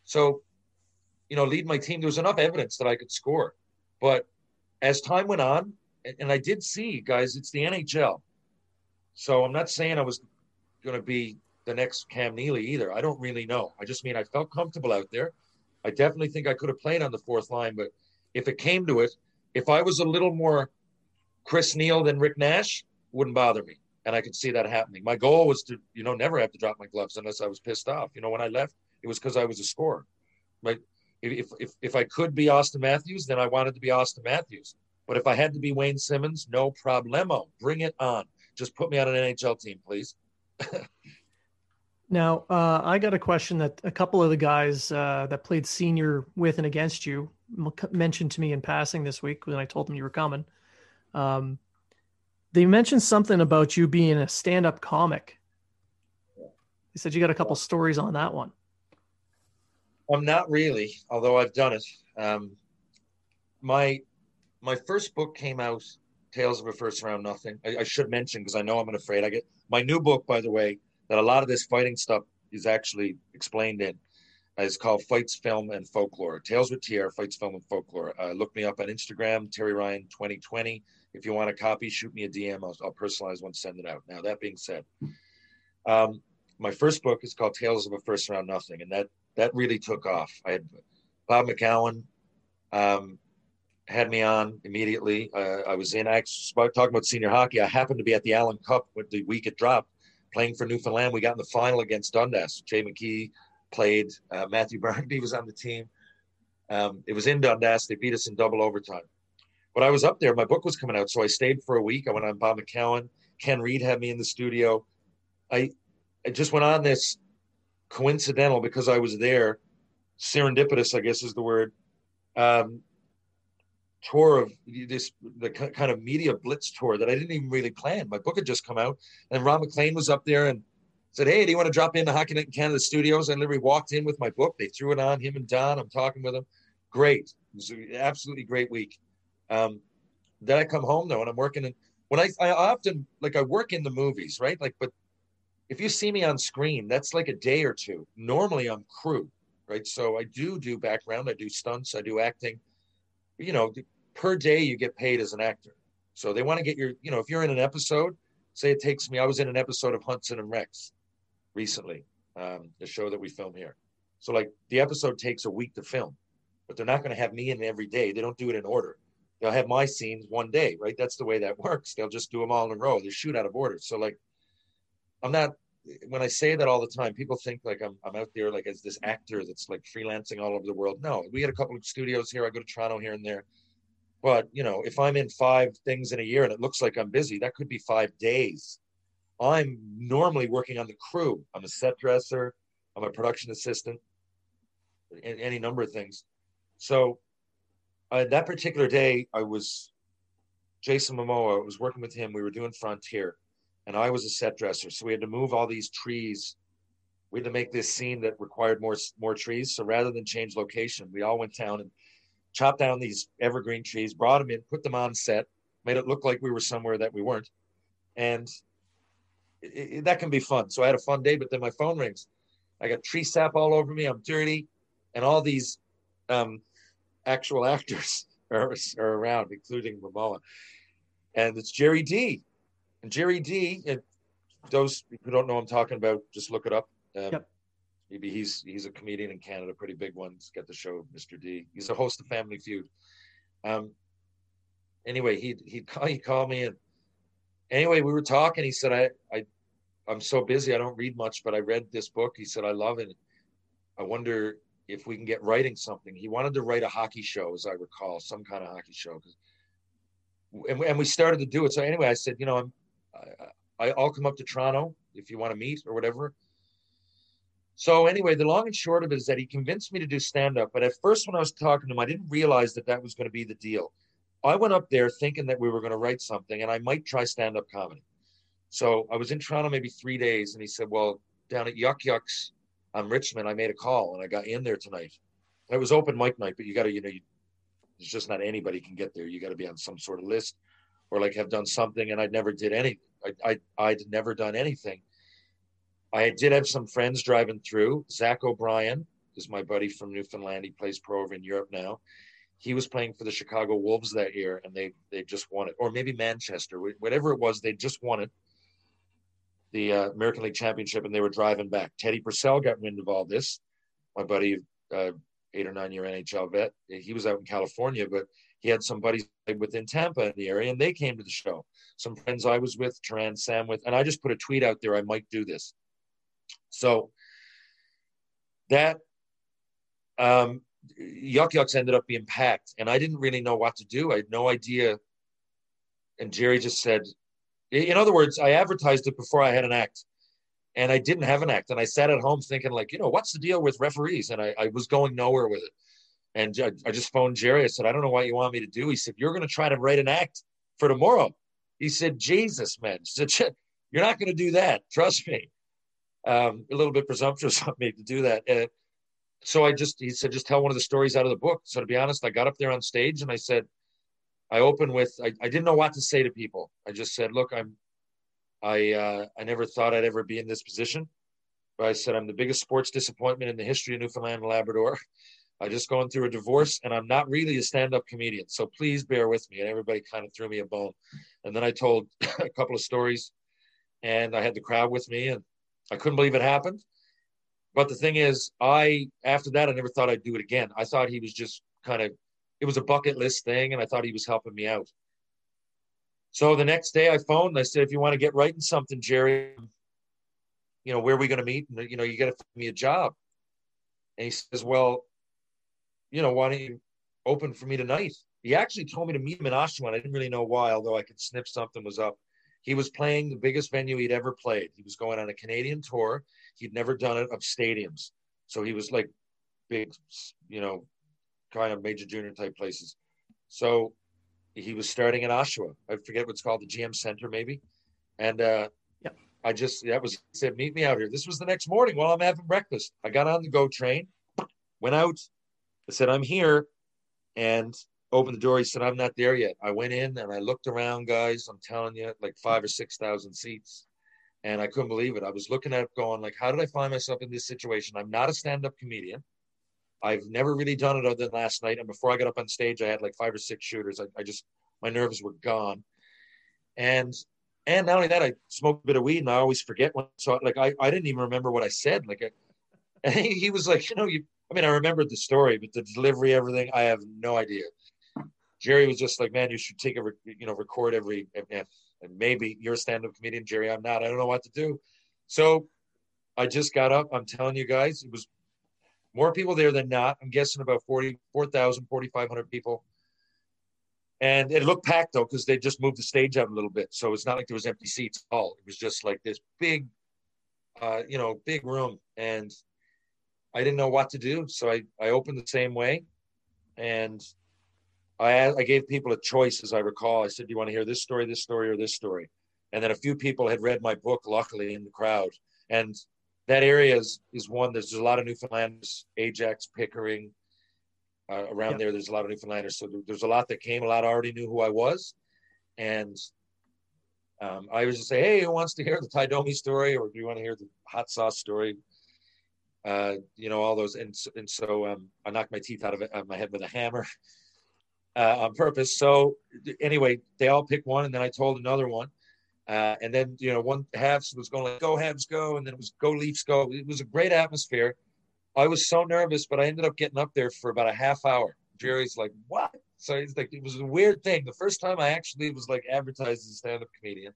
[SPEAKER 3] so, you know, lead my team, there was enough evidence that I could score. But as time went on, and I did see, guys, it's the NHL. So I'm not saying I was going to be the next Cam Neely either. I don't really know. I just mean I felt comfortable out there. I definitely think I could have played on the fourth line, but if it came to it, if I was a little more Chris Neil than Rick Nash, wouldn't bother me. And I could see that happening. My goal was to, you know, never have to drop my gloves unless I was pissed off. You know, when I left, it was because I was a scorer. Right. If, if if I could be Auston Matthews, then I wanted to be Auston Matthews. But if I had to be Wayne Simmonds, no problemo. Bring it on. Just put me on an NHL team, please. [LAUGHS]
[SPEAKER 1] now, uh, I got a question that a couple of the guys uh, that played senior with and against you mentioned to me in passing this week when I told them you were coming. Um, they mentioned something about you being a stand-up comic. They said you got a couple stories on that one.
[SPEAKER 3] I'm not really, although I've done it. Um, my my first book came out, Tales of a First Round Nothing. I, I should mention because I know I'm afraid I get my new book, by the way, that a lot of this fighting stuff is actually explained in. Is called Fights, Film, and Folklore. Tales with TR, Fights, Film, and Folklore. Uh, look me up on Instagram, Terry Ryan 2020. If you want a copy, shoot me a DM. I'll, I'll personalize one, send it out. Now, that being said, um, my first book is called Tales of a First Round Nothing, and that that really took off. I had Bob McCown um, had me on immediately. Uh, I was in actually talking about senior hockey. I happened to be at the Allen Cup with the week it dropped, playing for Newfoundland. We got in the final against Dundas. Jay McKee played. Uh, Matthew [LAUGHS] Barnaby was on the team. Um, it was in Dundas. They beat us in double overtime. But I was up there. My book was coming out, so I stayed for a week. I went on Bob McCown. Ken Reid had me in the studio. I, I just went on this coincidental because I was there, serendipitous, I guess is the word, um, tour of this the kind of media blitz tour that I didn't even really plan. My book had just come out, and Ron MacLean was up there and said, "Hey, do you want to drop in the Hockey Night in Canada studios?" I literally walked in with my book. They threw it on. Him and Don. I'm talking with them. Great. It was an absolutely great week. Um, then I come home though, and I'm working in when I I often like I work in the movies, right? Like, but if you see me on screen, that's like a day or two. Normally, I'm crew, right? So I do do background, I do stunts, I do acting. You know, per day you get paid as an actor. So they want to get your, you know, if you're in an episode, say it takes me. I was in an episode of Hudson and Rex recently, um, the show that we film here. So like the episode takes a week to film, but they're not going to have me in every day. They don't do it in order they'll have my scenes one day, right? That's the way that [LAUGHS] works. They'll just do them all in a row. They shoot out of order. So like, I'm not. When I say that all the time, people think like I'm I'm out there like as this actor that's like freelancing all over the world. No, we had a couple of studios here. I go to Toronto here and there. But you know, if I'm in five things in a year and it looks like I'm busy, that could be five days. I'm normally working on the crew. I'm a set dresser. I'm a production assistant. Any number of things. So uh, that particular day, I was Jason Momoa. I was working with him. We were doing Frontier, and I was a set dresser. So we had to move all these trees. We had to make this scene that required more more trees. So rather than change location, we all went down and chopped down these evergreen trees, brought them in, put them on set, made it look like we were somewhere that we weren't, and it, it, that can be fun. So I had a fun day. But then my phone rings. I got tree sap all over me. I'm dirty, and all these um, actual actors [LAUGHS] are, are around, including Momoa. and it's Gerry Dee. And Gerry Dee. And those who don't know I'm talking about, just look it up. Um, yep. Maybe he's he's a comedian in Canada, pretty big one. He's got the show Mr. D. He's a host of Family Feud. Um. Anyway, he he call he called me and anyway we were talking. He said I I I'm so busy I don't read much, but I read this book. He said I love it. I wonder if we can get writing something. He wanted to write a hockey show, as I recall, some kind of hockey show. And, and we started to do it. So anyway, I said, you know, I'm, I, I'll come up to Toronto if you want to meet or whatever. So anyway, the long and short of it is that he convinced me to do stand up. But at first, when I was talking to him, I didn't realize that that was going to be the deal. I went up there thinking that we were going to write something, and I might try stand up comedy. So I was in Toronto maybe three days, and he said, "Well, down at Yuk Yuk's on Richmond, I made a call, and I got in there tonight. It was open mic night, but you got to, you know, you, it's just not anybody can get there. You got to be on some sort of list, or like have done something, and I'd never did anything. I, I I'd never done anything I did have some friends driving through. Zach O'Brien is my buddy from Newfoundland. He plays pro over in Europe now. He was playing for the Chicago Wolves that year, and they they just won it, or maybe Manchester, whatever it was. They just won it, the uh, American League Championship, and they were driving back. Teddy Purcell got wind of all this. My buddy, uh, eight or nine year NHL vet, he was out in California, but he had some buddies within Tampa in the area, and they came to the show. Some friends I was with, Taran Sam with, and I just put a tweet out there. I might do this so that um, Yuk Yuk's ended up being packed, and I didn't really know what to do. I had no idea. And Gerry just said, in other words, I advertised it before I had an act, and I didn't have an act. And I sat at home thinking, like, you know, what's the deal with referees? And I, I was going nowhere with it. And I, I just phoned Gerry. I said, I don't know what you want me to do. He said, You're going to try to write an act for tomorrow. He said, Jesus, man. Said, You're not going to do that. Trust me um, a little bit presumptuous [LAUGHS] of me to do that. Uh, so I just, he said, just tell one of the stories out of the book. So to be honest, I got up there on stage and I said, I opened with, I, I didn't know what to say to people. I just said, look, I'm, I, uh, I never thought I'd ever be in this position. But I said, I'm the biggest sports disappointment in the history of Newfoundland and Labrador. [LAUGHS] I just going through a divorce and I'm not really a stand-up comedian. So please bear with me. And everybody kind of threw me a bone. And then I told [LAUGHS] a couple of stories and I had the crowd with me and I couldn't believe it happened. But the thing is, I after that I never thought I'd do it again. I thought he was just kind of it was a bucket list thing, and I thought he was helping me out. So the next day I phoned I said, if you want to get writing something, Gerry, you know, where are we going to meet? And, you know, you got to find me a job. And he says, well, you know, why don't you open for me tonight? He actually told me to meet him in Oshawa. I didn't really know why, although I could sniff something was up. He was playing the biggest venue he'd ever played. He was going on a Canadian tour. He'd never done it of stadiums. So he was like big, you know, kind of major junior type places. So he was starting in Oshawa. I forget what's called the GM Center, maybe. And uh, yeah. I just that was he said, meet me out here. This was the next morning while I'm having breakfast. I got on the GO train, went out. I said, I'm here, and opened the door. He said, I'm not there yet. I went in and I looked around, guys. I'm telling you, like five or 6,000 seats. And I couldn't believe it. I was looking at going, like, how did I find myself in this situation? I'm not a stand up comedian. I've never really done it other than last night. And before I got up on stage, I had like five or six shooters. I, I just, my nerves were gone. And, and not only that, I smoked a bit of weed and I always forget when, so like, I, I didn't even remember what I said. Like, I, and [LAUGHS] he, he was like, you know, you, I mean, I remembered the story, but the delivery, everything, I have no idea. Gerry was just like, man, you should take a, you know, record every, and, and maybe you're a stand-up comedian, Gerry. I'm not. I don't know what to do. So I just got up. I'm telling you guys, it was more people there than not. I'm guessing about 40, 4,000, 4,500 people. And it looked packed though, because they just moved the stage out a little bit. So it's not like there was empty seats at all. It was just like this big, uh, you know, big room. And I didn't know what to do. So I, I opened the same way. And I, I gave people a choice, as I recall. I said, "Do you want to hear this story, this story, or this story?" And then a few people had read my book, luckily, in the crowd. And that area is, is one. There's, there's a lot of Newfoundlanders, Ajax, Pickering, uh, around yep. there. There's a lot of Newfoundlanders, so there, there's a lot that came. A lot already knew who I was, and um, I was just say, "Hey, who wants to hear the Tie Domi story, or do you want to hear the hot sauce story?" Uh, you know, all those, and and so um, I knocked my teeth out of, it, out of my head with a hammer. Uh, on purpose. So anyway, they all picked one, and then I told another one. Uh, and then you know one Habs was going like go Habs go, and then it was go Leafs go. It was a great atmosphere. I was so nervous, but I ended up getting up there for about a half hour. Gerry's like, "What?" So it's like it was a weird thing. The first time I actually was like advertised as a stand-up comedian.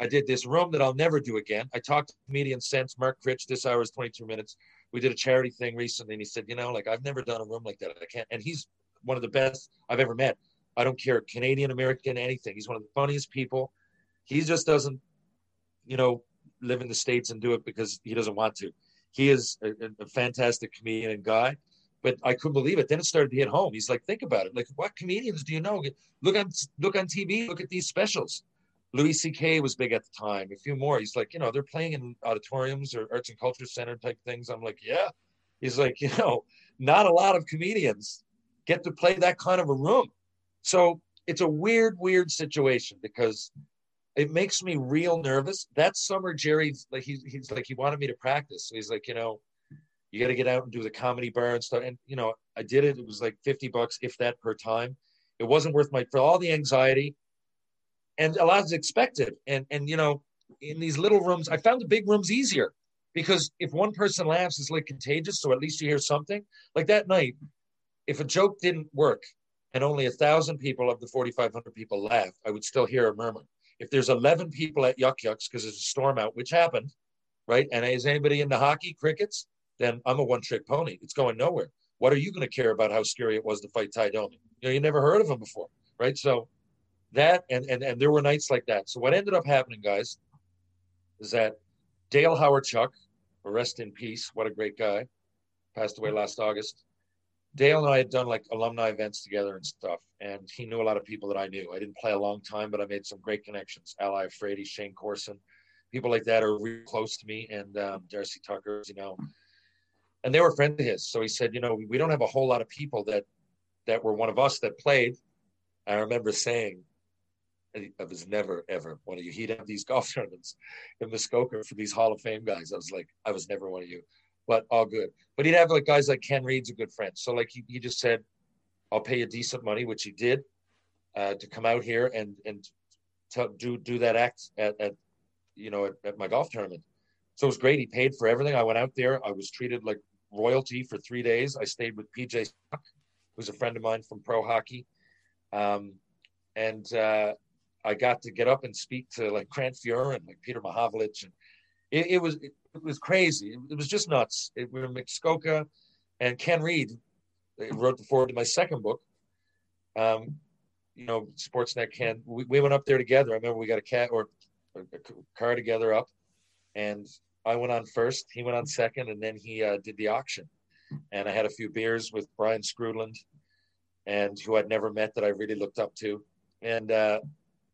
[SPEAKER 3] I did this room that I'll never do again. I talked to comedians since Mark Critch. This hour is 22 minutes. We did a charity thing recently, and he said, "You know, like I've never done a room like that. I can't." And he's one of the best I've ever met. I don't care, Canadian, American, anything. He's one of the funniest people. He just doesn't, you know, live in the States and do it because he doesn't want to. He is a, a fantastic comedian and guy, but I couldn't believe it. Then it started to hit home. He's like, think about it. Like, what comedians do you know? Look on look on TV. Look at these specials. Louis C.K. was big at the time. A few more. He's like, you know, they're playing in auditoriums or arts and culture center type things. I'm like, yeah. He's like, [LAUGHS] you know, not a lot of comedians get to play that kind of a room. So it's a weird, weird situation because it makes me real nervous. That summer, Gerry's like he's he's like he wanted me to practice. So he's like, you know, you got to get out and do the comedy bar and stuff. And you know, I did it. It was like fifty bucks, if that, per time. It wasn't worth my for all the anxiety, and a lot is expected. And and you know, in these little rooms, I found the big rooms easier because if one person laughs, it's like contagious. So at least you hear something. Like that night, if a joke didn't work and only a thousand people of the 4,500 people laughed, I would still hear a murmur. If there's 11 people at Yuk Yuk's because there's a storm out, which happened, right? And is anybody into hockey, crickets? Then I'm a one trick pony. It's going nowhere. What are you going to care about how scary it was to fight Tie Domi? You know, you never heard of him before, right? So that, and, and, and there were nights like that. So what ended up happening, guys, is that Dale Hawerchuk, rest in peace, what a great guy, passed away last August. Dale and I had done like alumni events together and stuff, and he knew a lot of people that I knew. I didn't play a long time, but I made some great connections. Al Iafrate, Shayne Corson, people like that are really close to me, and um, Darcy Tucker, you know, and they were friends of his. So he said, you know, we don't have a whole lot of people that that were one of us that played. I remember saying, I was never ever one of you. He'd have these [LAUGHS] golf tournaments in Muskoka for these Hall of Fame guys. I was like, I was never one of you but all good. But he'd have like guys like Ken Reid's a good friend. So like he, he just said, I'll pay you decent money, which he did, uh, to come out here and and to do do that act at, at you know at, at, my golf tournament. So it was great. He paid for everything. I went out there. I was treated like royalty for three days. I stayed with PJ who's a friend of mine from pro hockey, um, and uh, I got to get up and speak to like Grant Fuhr and like Peter Mahovlich, and it, it was. It, it was crazy. It was just nuts. It, we were Muskoka, and Ken Reid wrote the forward to my second book. Um, you know, Sportsnet Ken. We, we went up there together. I remember we got a cat or a, car together up, and I went on first. He went on second, and then he uh, did the auction. And I had a few beers with Brian Skrudland, and who I'd never met that I really looked up to, and uh,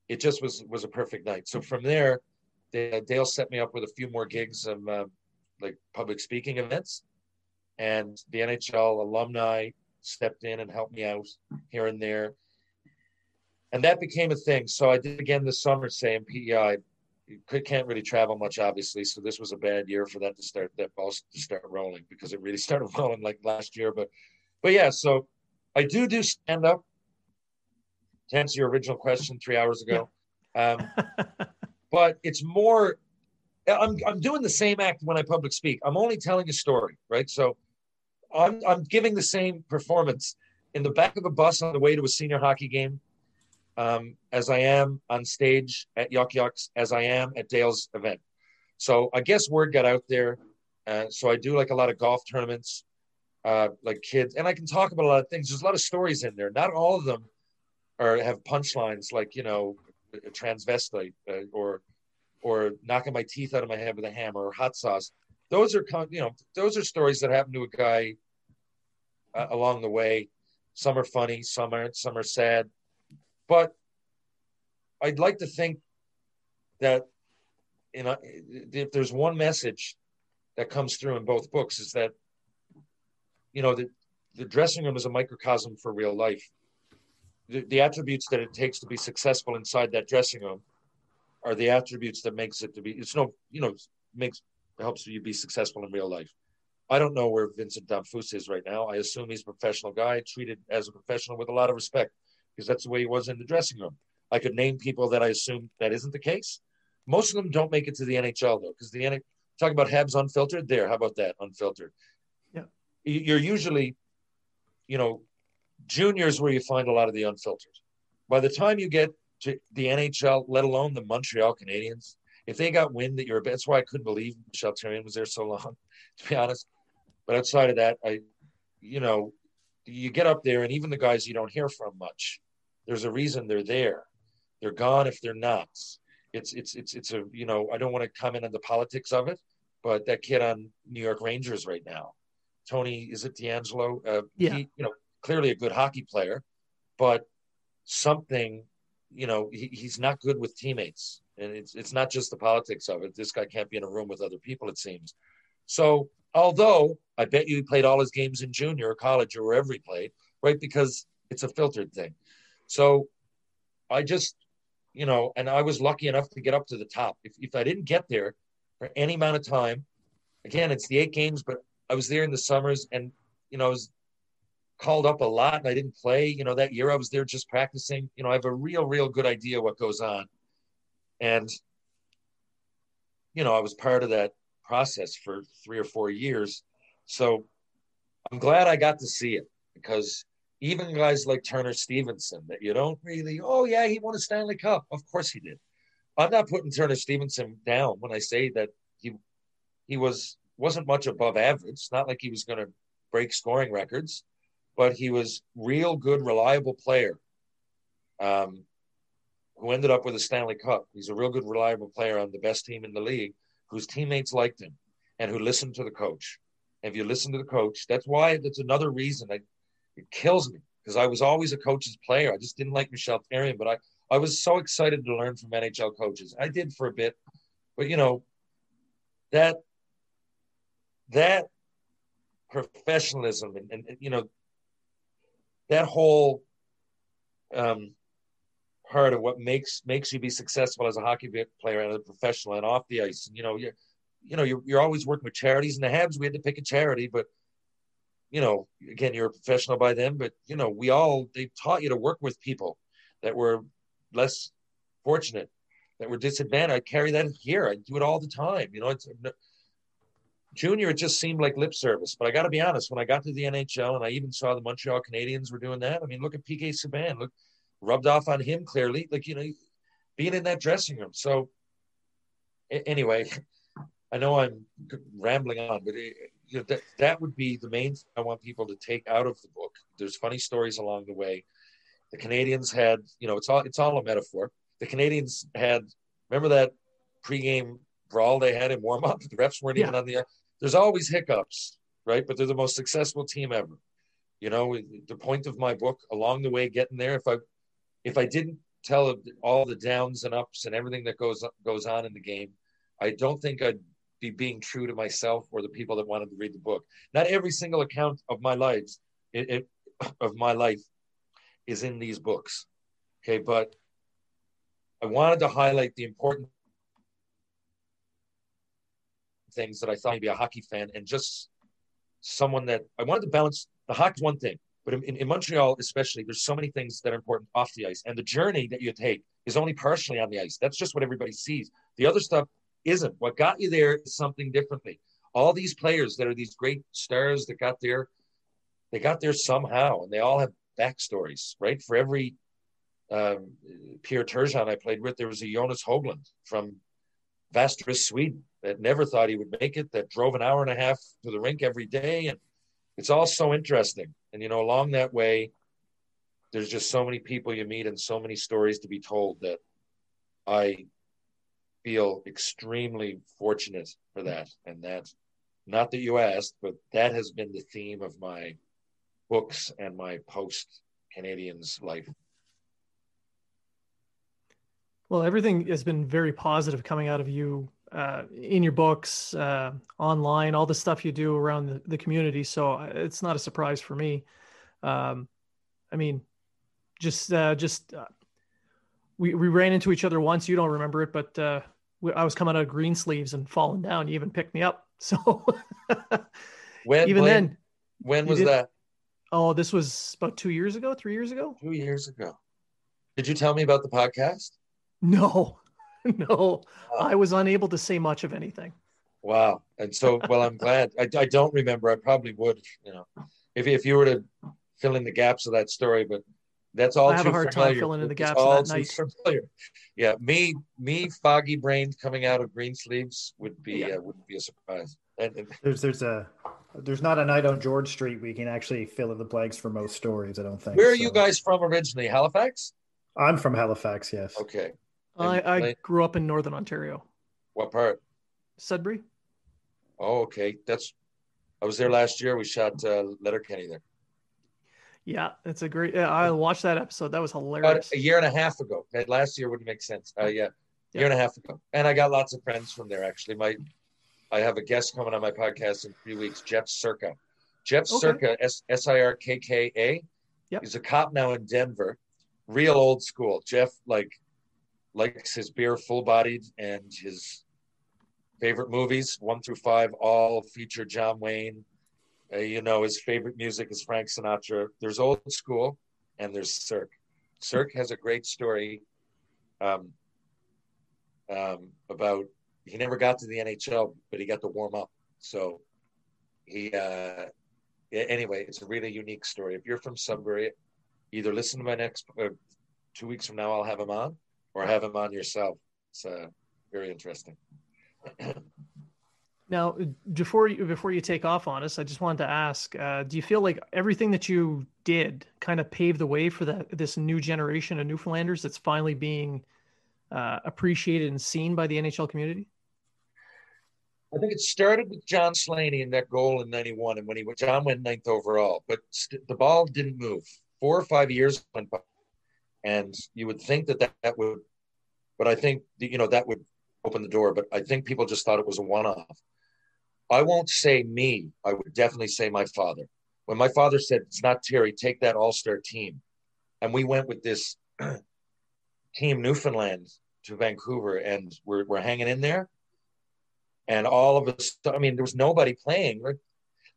[SPEAKER 3] it just was was a perfect night. So from there, Dale set me up with a few more gigs of uh, like public speaking events, and the NHL alumni stepped in and helped me out here and there, and that became a thing. So I did again this summer, saying PEI. You can't really travel much, obviously. So this was a bad year for that to start that ball to start rolling because it really [LAUGHS] started rolling like last year. But, but yeah. So I do do stand up. To answer your original question three hours ago, um, [LAUGHS] but it's more I'm, I'm doing the same act when I public speak. I'm only telling a story, right? So I'm, I'm giving the same performance in the back of a bus on the way to a senior hockey game um, as I am on stage at Yuk Yuk's, as I am at Dale's event. So I guess word got out there. Uh, so I do like a lot of golf tournaments, uh, like kids, and I can talk about a lot of things. There's a lot of stories in there. Not all of them are have punchlines like you know a transvestite uh, or or knocking my teeth out of my head with a hammer or hot sauce. Those are you know those are stories that happen to a guy uh, along the way. Some are funny, some aren't, some are sad. But I'd like to think that you know if there's one message that comes through in both books is that you know the the dressing room is a microcosm for real life the, the attributes that it takes to be successful inside that dressing room are the attributes that makes it to be it's no you know makes helps you be successful in real life i don't know where vincent damphousse is right now i assume he's a professional guy treated as a professional with a lot of respect because that's the way he was in the dressing room. I could name people that I assume that isn't the case. Most of them don't make it to the NHL though, because the NHL talking about Habs unfiltered. There, how about that unfiltered?
[SPEAKER 1] Yeah,
[SPEAKER 3] you're usually, you know, juniors where you find a lot of the unfiltered. By the time you get to the NHL, let alone the Montreal Canadiens, if they got wind that you're, that's why I couldn't believe Michel Therrien was there so long, [LAUGHS] to be honest. But outside of that, I, you know, you get up there and even the guys you don't hear from much, there's a reason they're there. They're gone if they're not. It's it's it's it's a you know I don't want to comment on the politics of it, but that kid on New York Rangers right now, Tony is it DeAngelo? Uh,
[SPEAKER 1] yeah.
[SPEAKER 3] He, you know, clearly a good hockey player, but something, you know, he, he's not good with teammates, and it's it's not just the politics of it. This guy can't be in a room with other people. It seems. So although I bet you he played all his games in junior or college or wherever he played, right? Because it's a filtered thing. So I just, you know, and I was lucky enough to get up to the top. If, if I didn't get there for any amount of time, again, it's the eight games, but I was there in the summers and, you know, I was called up a lot and I didn't play. You know, that year I was there just practicing. You know, I have a real, real good idea what goes on. And, you know, I was part of that process for three or four years. So I'm glad I got to see it because even guys like Turner Stevenson that you don't really, oh yeah, he won a Stanley Cup. Of course he did. I'm not putting Turner Stevenson down when I say that he he was wasn't much above average. It's not like he was going to break scoring records, but he was real good, reliable player. Um, who ended up with a Stanley Cup. He's a real good, reliable player on the best team in the league, whose teammates liked him and who listened to the coach. And if you listen to the coach, that's why that's another reason I it kills me because I was always a coach's player. I just didn't like Michel Therrien, but I, I was so excited to learn from NHL coaches. I did for a bit, but you know, that that professionalism and, and, and you know that whole um, part of what makes makes you be successful as a hockey player and a professional and off the ice. And you know, you you know, you're, you're always working with charities. And the Habs, we had to pick a charity, but you know, again, you're a professional by then, but you know, we all they taught you to work with people that were less fortunate, that were disadvantaged. I carry that here. I do it all the time. You know, it's junior. It just seemed like lip service, but I got to be honest. When I got to the NHL, and I even saw the Montreal Canadiens were doing that. I mean, look at PK Subban. Look, rubbed off on him clearly. Like you know, being in that dressing room. So anyway, I know I'm rambling on, but it, you know, that that would be the main thing I want people to take out of the book. There's funny stories along the way. The Canadiens had, you know, it's all it's all a metaphor. The Canadiens had, remember that pregame brawl they had in warm up. [LAUGHS] The refs weren't yeah. even on the. There's always hiccups, right? But they're the most successful team ever. You know, the point of my book along the way getting there. If I, if I didn't tell all the downs and ups and everything that goes goes on in the game, I don't think I'd be being true to myself or the people that wanted to read the book. Not every single account of my lives, it, it, [CLEARS THROAT] of my life, is in these books. Okay, but I wanted to highlight the important things that I thought maybe a hockey fan and just someone that I wanted to balance. The hockey's one thing, but in, in, Montreal, especially, there's so many things that are important off the ice, and the journey that you take is only partially on the ice. That's just what everybody sees. The other stuff isn't. What got you there is something differently. All these players that are these great stars that got there, they got there somehow, and they all have backstories, right? For every um, Pierre Turgeon I played with, there was a Jonas Höglund from Västerås, Sweden, that never thought he would make it, that drove an hour and a half to the rink every day. And it's all so interesting. And, you know, along that way, there's just so many people you meet and so many stories to be told that I feel extremely fortunate for that. And that, not that you asked, but that has been the theme of my books and my post Canadiens life.
[SPEAKER 1] Well, everything has been very positive coming out of you uh, in your books, uh, online, all the stuff you do around the, the community. So uh, it's not a surprise for me. Um, I mean, just uh, just uh, we, we ran into each other once. You don't remember it, but uh, we, I was coming out of green sleeves and falling down. You even picked me up. [LAUGHS] So
[SPEAKER 3] when,
[SPEAKER 1] even
[SPEAKER 3] when,
[SPEAKER 1] then,
[SPEAKER 3] when was that?
[SPEAKER 1] Oh, this was about two years ago, three years ago.
[SPEAKER 3] Two years ago. Did you tell me about the podcast?
[SPEAKER 1] No, [LAUGHS] no. I was unable to say much of anything.
[SPEAKER 3] Wow. And so, [LAUGHS] well, I'm glad. I, I don't remember. I probably would, you know, if if you were to fill in the gaps of that story, but that's all.
[SPEAKER 1] I have
[SPEAKER 3] too
[SPEAKER 1] a hard
[SPEAKER 3] familiar.
[SPEAKER 1] time filling in the
[SPEAKER 3] It's
[SPEAKER 1] gaps
[SPEAKER 3] all
[SPEAKER 1] of that
[SPEAKER 3] too
[SPEAKER 1] night.
[SPEAKER 3] familiar. Yeah, me, me, foggy brained coming out of green sleeves would be
[SPEAKER 1] Yeah.
[SPEAKER 3] uh, wouldn't be a surprise. And, and
[SPEAKER 2] There's there's a there's not a night on George Street we can actually fill in the blanks for most stories. I don't think.
[SPEAKER 3] where are
[SPEAKER 2] so.
[SPEAKER 3] you guys from originally? Halifax.
[SPEAKER 2] I'm from Halifax. Yes.
[SPEAKER 3] Okay.
[SPEAKER 1] I, I grew up in Northern Ontario,
[SPEAKER 3] What part?
[SPEAKER 1] Sudbury.
[SPEAKER 3] Oh, okay. That's. I was there last year. We shot uh, Letterkenny there.
[SPEAKER 1] Yeah, it's a great. yeah, I watched that episode. That was
[SPEAKER 3] About
[SPEAKER 1] hilarious.
[SPEAKER 3] a year and a half ago. Okay, Last year wouldn't make sense. Uh, yeah,
[SPEAKER 1] Yeah.
[SPEAKER 3] year and a half ago. And I got lots of friends from there. Actually, my I have a guest coming on my podcast in three weeks. Jeff Sirkka. Jeff
[SPEAKER 1] Okay.
[SPEAKER 3] Sirkka, S S I R K K A.
[SPEAKER 1] Yep.
[SPEAKER 3] He's a cop now in Denver. Real old school. Jeff like likes his beer full bodied and his favorite movies one through five all feature John Wayne. Uh, you know his favorite music is Frank Sinatra. There's old school and there's Cirque. Cirque has a great story um, um, about he never got to the NHL, but he got to warm up. So he uh, anyway, it's a really unique story. If you're from Sudbury, either listen to my next uh, two weeks from now, I'll have him on, or have him on yourself. It's uh, very interesting. [CLEARS THROAT]
[SPEAKER 1] Now, before you before you take off on us, I just wanted to ask: uh, Do you feel like everything that you did kind of paved the way for that this new generation of Newfoundlanders that's finally being uh, appreciated and seen by the NHL community?
[SPEAKER 3] I think it started with John Slaney and that goal in '91, and when he John went ninth overall, but st- the ball didn't move. Four or five years went by, and you would think that that, that would, but I think you know that would open the door. But I think people just thought it was a one-off. I won't say me. I would definitely say my father. When my father said, "It's not Terry, take that All-Star team," and we went with this [CLEARS THROAT] team Newfoundland to Vancouver, and we're we're hanging in there and all of sudden, I mean, there was nobody playing.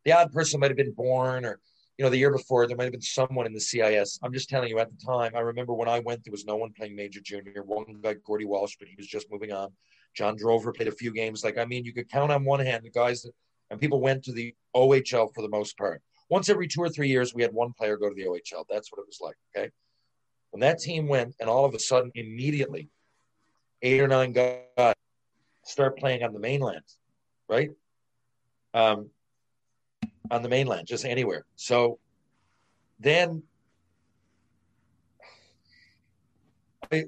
[SPEAKER 3] The odd person might have been born, or you know, the year before there might have been someone in the CIS. I'm just telling you, at the time, I remember when I went, there was no one playing major junior. One guy, Gordy Walsh, but he was just moving on. John Drover played a few games. Like, I mean, you could count on one hand the guys that, and people went to the OHL for the most part. Once every two or three years, we had one player go to the OHL. That's what it was like. Okay. When that team went, and all of a sudden, immediately, eight or nine guys start playing on the mainland, right? Um, on the mainland, just anywhere. So then, I,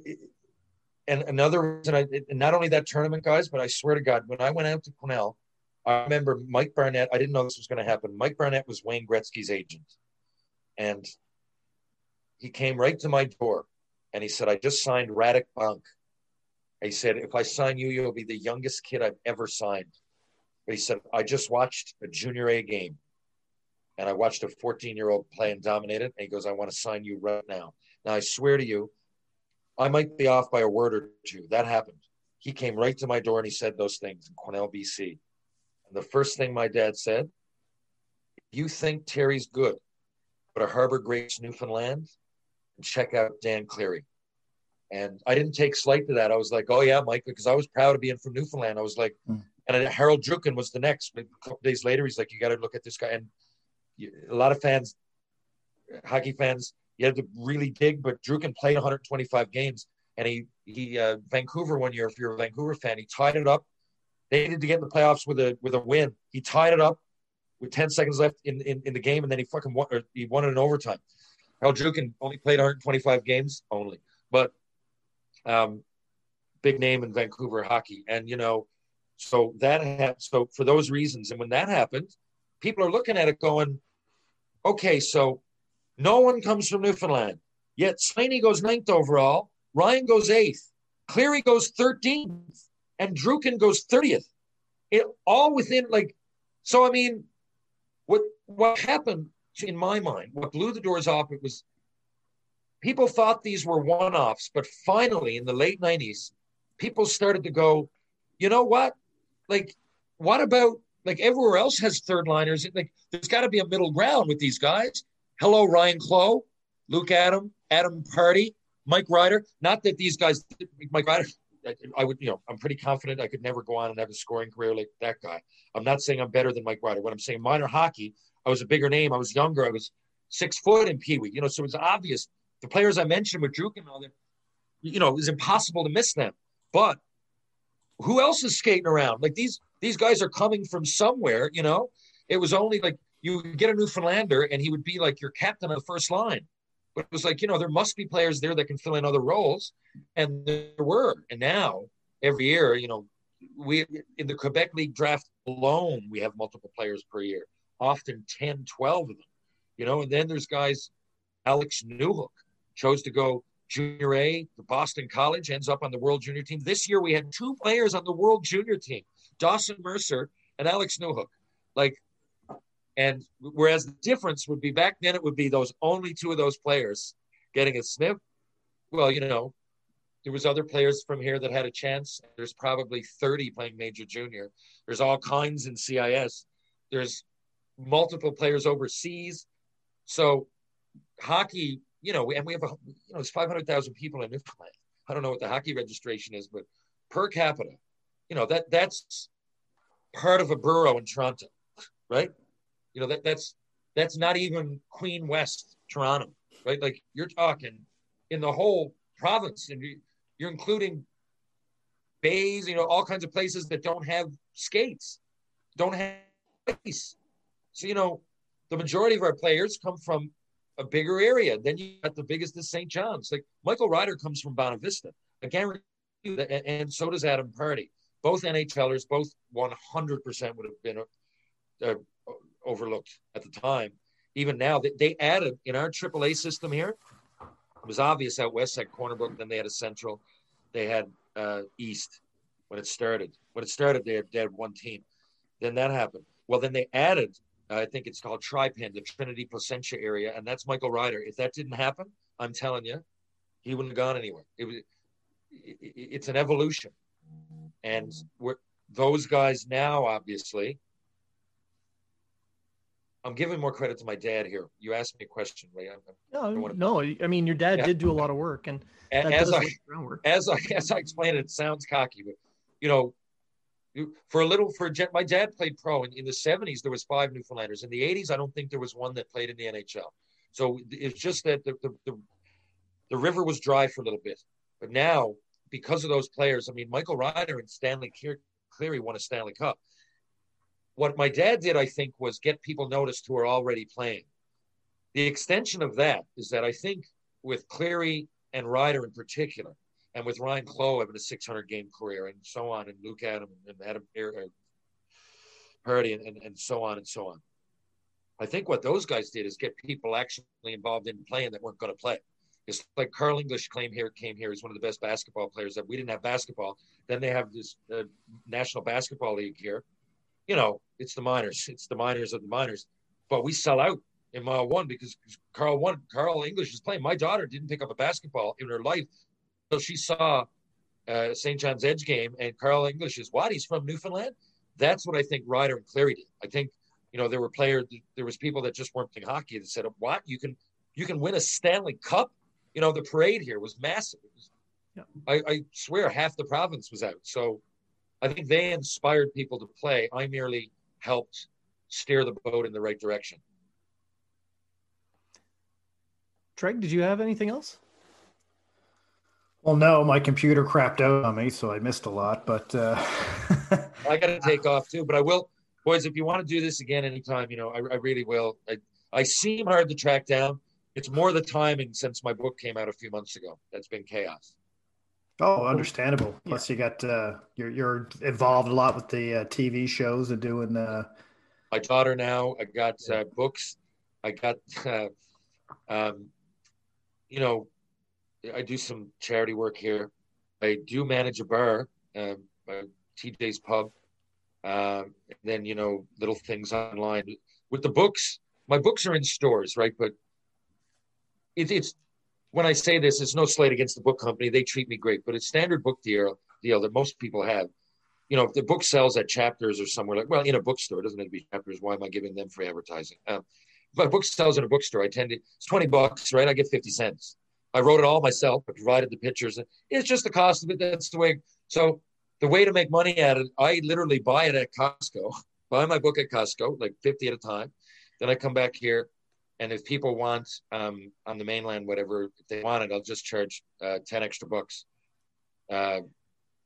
[SPEAKER 3] and another reason, I, not only that tournament, guys, but I swear to God, when I went out to Quesnel, I remember Mike Barnett. I didn't know this was going to happen. Mike Barnett was Wayne Gretzky's agent, and he came right to my door, and he said, "I just signed Radek Bonk." He said, if I sign you, you'll be the youngest kid I've ever signed. But he said, I just watched a junior A game and I watched a 14 year old play and dominate it. And he goes, I want to sign you right now. Now, I swear to you, I might be off by a word or two. That happened. He came right to my door and he said those things in Quesnel, BC. And the first thing my dad said, you think Terry's good, go to Harbor Grace, Newfoundland, and check out Dan Cleary. And I didn't take slight to that. I was like, oh, yeah, Mike, because I was proud of being from Newfoundland. I was like,
[SPEAKER 2] Hmm.
[SPEAKER 3] and Harold Druken was the next. A couple days later, he's like, you got to look at this guy. And a lot of fans, hockey fans, you had to really dig, but Druken played 125 games. And he, he uh, Vancouver one year, if you're a Vancouver fan, he tied it up. They needed to get in the playoffs with a with a win. He tied it up with 10 seconds left in, in, in the game, and then he fucking won, he won it in overtime. Harold Druken only played 125 games only, but um, big name in Vancouver hockey. And, you know, so that had, so for those reasons, and when that happened, people are looking at it going, okay, so no one comes from Newfoundland. Yet Slaney goes ninth overall, Ryan goes eighth, Cleary goes 13th, and Druken goes 30th. It all within like, so I mean, what what happened in my mind, what blew the doors off, it was people thought these were one-offs, but finally in the late 90s, people started to go, you know what? Like, what about like everywhere else has third liners? Like, there's got to be a middle ground with these guys. hello, Ryan Clowe, Luke Adam, Adam Pardy, Mike Ryder. Not that these guys, Mike Ryder, I would, you know, I'm pretty confident I could never go on and have a scoring career like that guy. I'm not saying I'm better than Mike Ryder. What I'm saying, minor hockey, I was a bigger name. I was younger. I was six foot in Pee Wee. You know, so it was obvious. The players I mentioned with Druke and all you know, it was impossible to miss them. But who else is skating around? Like these these guys are coming from somewhere. You know, it was only like you get a Newfoundlander and he would be like your captain of the first line. But it was like, you know, there must be players there that can fill in other roles. And there were. And now, every year, you know, we in the Quebec League draft alone, we have multiple players per year, often 10, 12 of them. You know, and then there's guys, Alex Newhook chose to go junior A, the Boston College, ends up on the World Junior team. This year we had two players on the World Junior team, Dawson Mercer and Alex Newhook. Like and whereas the difference would be back then, it would be those only two of those players getting a sniff. Well, you know, there was other players from here that had a chance. There's probably 30 playing major junior. There's all kinds in CIS. There's multiple players overseas. So hockey, you know, and we have a, you know, there's 500,000 people in Newfoundland. I don't know what the hockey registration is, but per capita, you know, that that's part of a borough in Toronto, right? You know, that that's that's not even Queen West, Toronto, right? Like you're talking in the whole province, and you're including bays, you know, all kinds of places that don't have skates, don't have ice. So you know, the majority of our players come from a bigger area. Then you got the biggest is St. John's. Like Michael Ryder comes from Bonavista. I guarantee you that, and so does Adam Pardy. Both NHLers, both 100% would have been a, a, overlooked at the time. Even now, they, they added in our AAA system here. It was obvious out west had Corner Brook, then they had a Central, they had uh, East when it started. When it started, they had, they had one team. Then that happened. Well, then they added, uh, I think it's called Tripen, the Trinity Placentia area, and that's Michael Ryder. If that didn't happen, I'm telling you, he wouldn't have gone anywhere. It was, it, it's an evolution, and we're those guys now, obviously, I'm giving more credit to my dad here. You asked me a question, right?
[SPEAKER 1] I'm, no, no. I mean, your dad yeah. did do a lot of work, and
[SPEAKER 3] as I, [LAUGHS] as I as I explained, it sounds cocky, but you know, for a little for my dad played pro in, in the 70s. There was five Newfoundlanders. In the 80s, I don't think there was one that played in the NHL. So it's just that the the, the, the river was dry for a little bit, but now because of those players, I mean, Michael Ryder and Stanley Cleary won a Stanley Cup what my dad did, I think, was get people noticed who are already playing. The extension of that is that I think with Cleary and Ryder in particular, and with Ryan Clowe having a 600 game career and so on, and Luke Adam and Adam Pardy and, and, and so on and so on. I think what those guys did is get people actually involved in playing that weren't going to play. It's like Carl English came here, came here. He's one of the best basketball players that we didn't have basketball. Then they have this uh, National Basketball League here you know, it's the minors. It's the minors of the minors. But we sell out in mile one because Carl one Carl English is playing. My daughter didn't pick up a basketball in her life so she saw uh, St. John's Edge game and Carl English is what? He's from Newfoundland. That's what I think Ryder and Cleary did. I think you know there were players, there was people that just weren't playing hockey that said, "What? You can you can win a Stanley Cup?" You know, the parade here was massive. Was, yeah. I, I swear half the province was out. So I think they inspired people to play. I merely helped steer the boat in the right direction.
[SPEAKER 1] Treg, did you have anything else?
[SPEAKER 2] Well, no, my computer crapped out on me, so I missed a lot. But uh...
[SPEAKER 3] I got to [LAUGHS] take off too. But I will, boys. If you want to do this again anytime, you know, I, I really will. I, I seem hard to track down. It's more the timing since my book came out a few months ago. That's been chaos.
[SPEAKER 2] Oh, understandable. Plus, you got uh, you're you're involved a lot with the uh, TV shows and doing. Uh...
[SPEAKER 3] My daughter now. I got uh, books. I got, [LAUGHS] uh, um, you know, I do some charity work here. I do manage a bar, um, TJ's Pub. Uh, and then you know little things online with the books. My books are in stores, right? But it, it's when I say this, it's no slight against the book company. They treat me great, but it's standard book deal deal that most people have. You know, if the book sells at chapters or somewhere like, well, in a bookstore, doesn't have to be chapters. Why am I giving them free advertising? Um, my book sells in a bookstore, I tend to it's twenty bucks, right? I get fifty cents. I wrote it all myself. I provided the pictures. It's just the cost of it. That's the way. So the way to make money at it, I literally buy it at Costco, [LAUGHS] buy my book at Costco, like fifty at a time. Then I come back here, and if people want um, on the mainland, whatever if they want it, I'll just charge uh, ten extra bucks. Uh,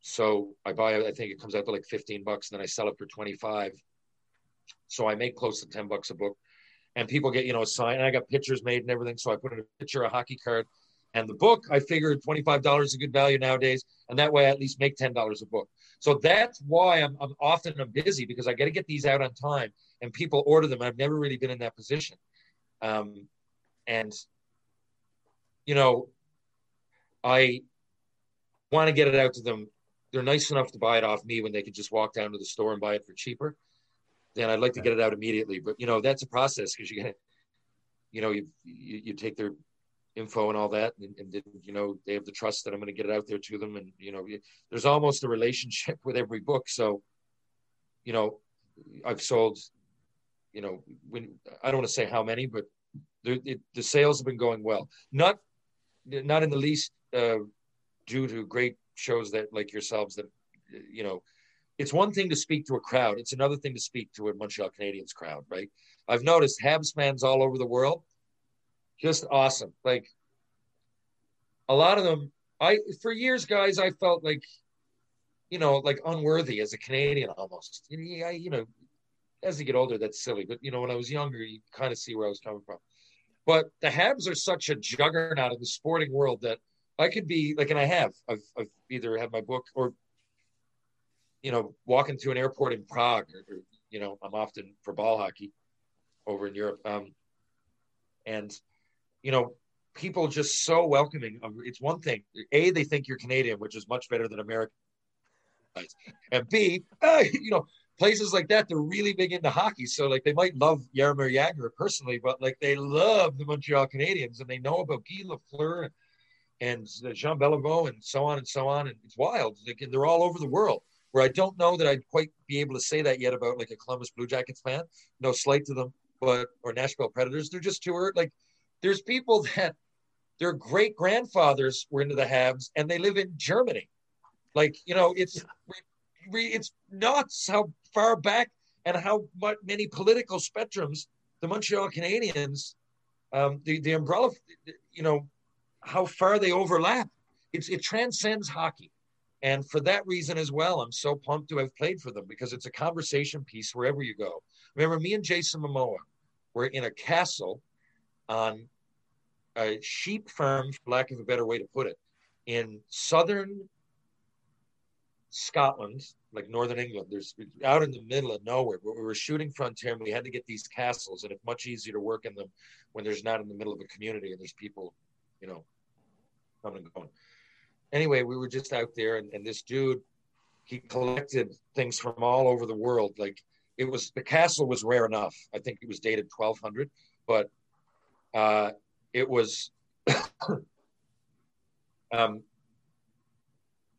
[SPEAKER 3] so I buy. I think it comes out to like fifteen bucks, and then I sell it for twenty five. So I make close to ten bucks a book, and people get you know a sign. And I got pictures made and everything. So I put in a picture, a hockey card, and the book. I figured twenty five dollars is a good value nowadays, and that way I at least make ten dollars a book. So that's why I'm, I'm often I'm busy because I got to get these out on time, and people order them. I've never really been in that position, um, and you know, I want to get it out to them. They're nice enough to buy it off me when they could just walk down to the store and buy it for cheaper. Then I'd like to get it out immediately, but you know that's a process because you get, you know, you, you, you take their info and all that, and, and, you know they have the trust that I'm going to get it out there to them, and you know, there's almost a relationship [LAUGHS] with every book. So, you know, I've sold, you know, when I don't want to say how many, but the, it, the sales have been going well. Not not in the least uh, due to great shows that like yourselves that you know it's one thing to speak to a crowd it's another thing to speak to a montreal canadiens crowd right i've noticed habs fans all over the world just awesome like a lot of them i for years guys i felt like you know like unworthy as a canadian almost you know, I, you know as you get older that's silly but you know when i was younger you kind of see where i was coming from but the habs are such a juggernaut in the sporting world that I could be like, and I have, I've, I've either had my book or, you know, walking through an airport in Prague, or, or you know, I'm often for ball hockey over in Europe. Um, and, you know, people just so welcoming. It's one thing, A, they think you're Canadian, which is much better than American. And B, [LAUGHS] uh, you know, places like that, they're really big into hockey. So like they might love Jaromir Jagr personally, but like they love the Montreal Canadiens and they know about Guy Lafleur and Jean Beliveau and so on and so on. And it's wild. Like, they're all over the world. Where I don't know that I'd quite be able to say that yet about like a Columbus Blue Jackets fan. No slight to them, but or Nashville Predators. They're just too. Like there's people [LAUGHS] that their great grandfathers were into the Habs and they live in Germany. Like you know, it's it's nuts how far back and how much, many political spectrums the Montreal Canadiens, um, the the umbrella, you know, how far they overlap. It's, it transcends hockey. And for that reason as well, I'm so pumped to have played for them because it's a conversation piece wherever you go. Remember, me and Jason Momoa were in a castle on a sheep farm, for lack of a better way to put it, in southern Scotland, like northern England. There's out in the middle of nowhere, but we were shooting frontier and we had to get these castles, and it's much easier to work in them when there's not in the middle of a community and there's people you know, coming and going. Anyway, we were just out there, and, and this dude, he collected things from all over the world. Like it was, the castle was rare enough. I think it was dated 1200, but uh, it was. [COUGHS] um,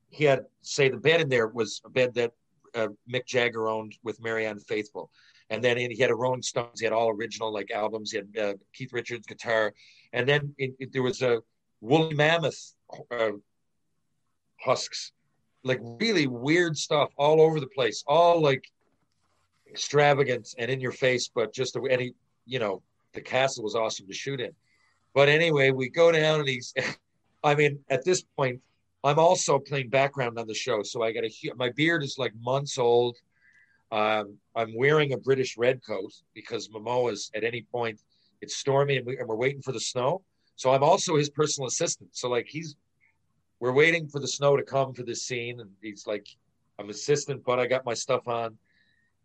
[SPEAKER 3] he had say the bed in there was a bed that uh, Mick Jagger owned with Marianne Faithfull, and then he had a Rolling Stones. He had all original like albums. He had uh, Keith Richards guitar, and then it, it, there was a woolly mammoth uh, husks, like really weird stuff all over the place, all like extravagant and in your face, but just any you know the castle was awesome to shoot in. But anyway, we go down and he's, [LAUGHS] I mean, at this point, I'm also playing background on the show, so I got a my beard is like months old. Um, I'm wearing a British red coat because Momoa's at any point it's stormy and, we, and we're waiting for the snow. So I'm also his personal assistant. So like he's, we're waiting for the snow to come for this scene, and he's like, I'm assistant, but I got my stuff on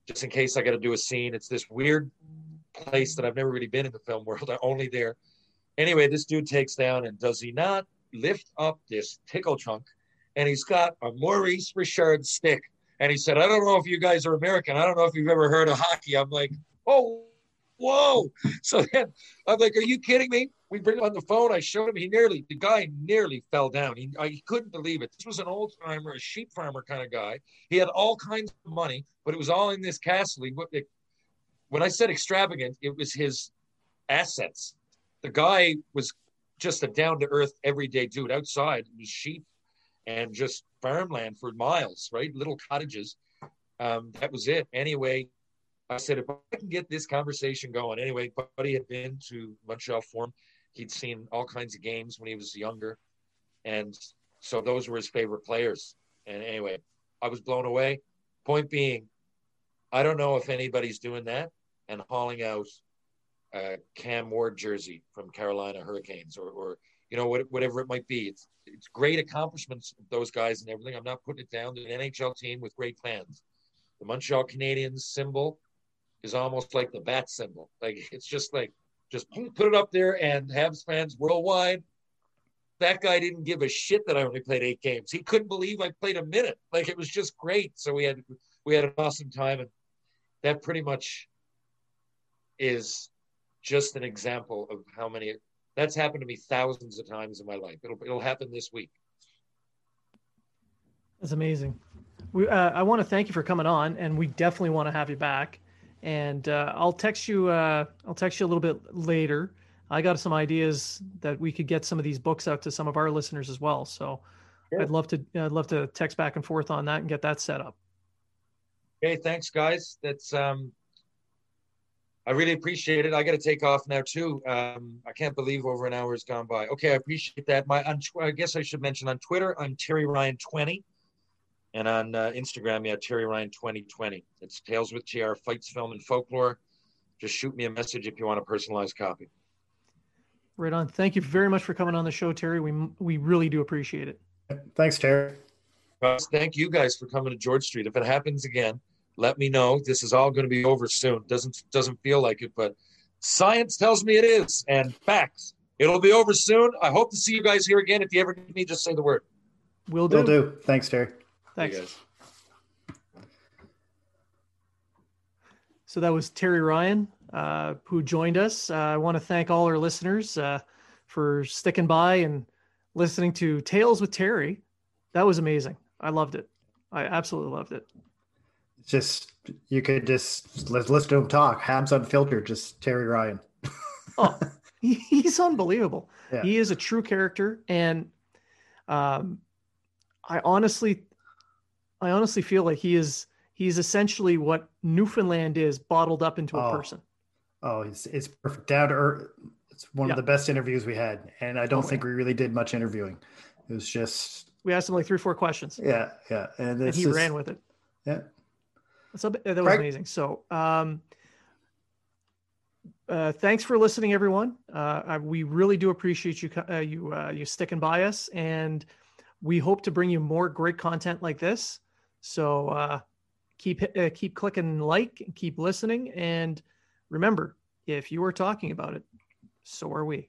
[SPEAKER 3] just in case I got to do a scene. It's this weird place that I've never really been in the film world. I'm [LAUGHS] only there. Anyway, this dude takes down, and does he not lift up this tickle trunk? And he's got a Maurice Richard stick. And he said, I don't know if you guys are American. I don't know if you've ever heard of hockey. I'm like, oh, whoa. [LAUGHS] So then I'm like, are you kidding me? We bring him on the phone. I showed him. He nearly, the guy nearly fell down. He, I, he couldn't believe it. This was an old timer, a sheep farmer kind of guy. He had all kinds of money, but it was all in this castle. He, when I said extravagant, it was his assets. The guy was just a down to earth, everyday dude. Outside was sheep and just farmland for miles, right? Little cottages. Um, that was it. Anyway, I said, if I can get this conversation going, anyway, Buddy had been to Montreal Forum. He'd seen all kinds of games when he was younger. And so those were his favorite players. And anyway, I was blown away. Point being, I don't know if anybody's doing that and hauling out Cam Ward jersey from Carolina Hurricanes or, or you know, whatever it might be. It's it's great accomplishments of those guys and everything. I'm not putting it down. They're an NHL team with great plans. The Montreal Canadiens symbol is almost like the bat symbol. Like it's just like just put it up there and Habs fans worldwide. That guy didn't give a shit that I only played eight games. He couldn't believe I played a minute. Like it was just great. So we had we had an awesome time, and that pretty much is just an example of how many that's happened to me thousands of times in my life. It'll it'll happen this week.
[SPEAKER 1] That's amazing. We uh, I want to thank you for coming on, and we definitely want to have you back. And uh, I'll text you. Uh, I'll text you a little bit later. I got some ideas that we could get some of these books out to some of our listeners as well. So sure. I'd love to. I'd love to text back and forth on that and get that set up.
[SPEAKER 3] Okay, thanks, guys. That's um, I really appreciate it. I got to take off now too. Um, I can't believe over an hour has gone by. Okay, I appreciate that. My, on, I guess I should mention on Twitter, I'm Terry Ryan twenty, and on uh, Instagram, yeah, Terry Ryan twenty twenty. It's Tales with TR, fights, film, and folklore. Just shoot me a message if you want a personalized copy.
[SPEAKER 1] Right on. Thank you very much for coming on the show, Terry. We we really do appreciate it.
[SPEAKER 2] Thanks, Terry.
[SPEAKER 3] Thank you guys for coming to George Street. If it happens again let me know. This is all going to be over soon. Doesn't doesn't feel like it, but science tells me it is, and facts. It'll be over soon. I hope to see you guys here again. If you ever need me, just say the word.
[SPEAKER 1] Will do.
[SPEAKER 2] Will do. Thanks, Terry.
[SPEAKER 1] Thanks. So that was Terry Ryan, uh, who joined us. Uh, I want to thank all our listeners uh, for sticking by and listening to Tales with Terry. That was amazing. I loved it. I absolutely loved it
[SPEAKER 2] just you could just let's listen to him talk. Habs unfiltered, just Terry Ryan.
[SPEAKER 1] oh, [LAUGHS] he's unbelievable. Yeah. He is a true character, and um, I honestly, I honestly feel like he is he's essentially what Newfoundland is bottled up into a
[SPEAKER 2] oh.
[SPEAKER 1] person.
[SPEAKER 2] Oh, it's it's perfect down to earth. It's one yeah. of the best interviews we had, and I don't oh, think yeah. we really did much interviewing. It was just
[SPEAKER 1] we asked him like three, four questions.
[SPEAKER 2] Yeah, yeah,
[SPEAKER 1] and, and he just, ran with it.
[SPEAKER 2] Yeah,
[SPEAKER 1] so that was amazing. So, um, uh, thanks for listening, everyone. Uh, we really do appreciate you uh, you uh, you sticking by us, and we hope to bring you more great content like this. So uh, keep uh, keep clicking like, and keep listening, and remember, if you are talking about it, so are we.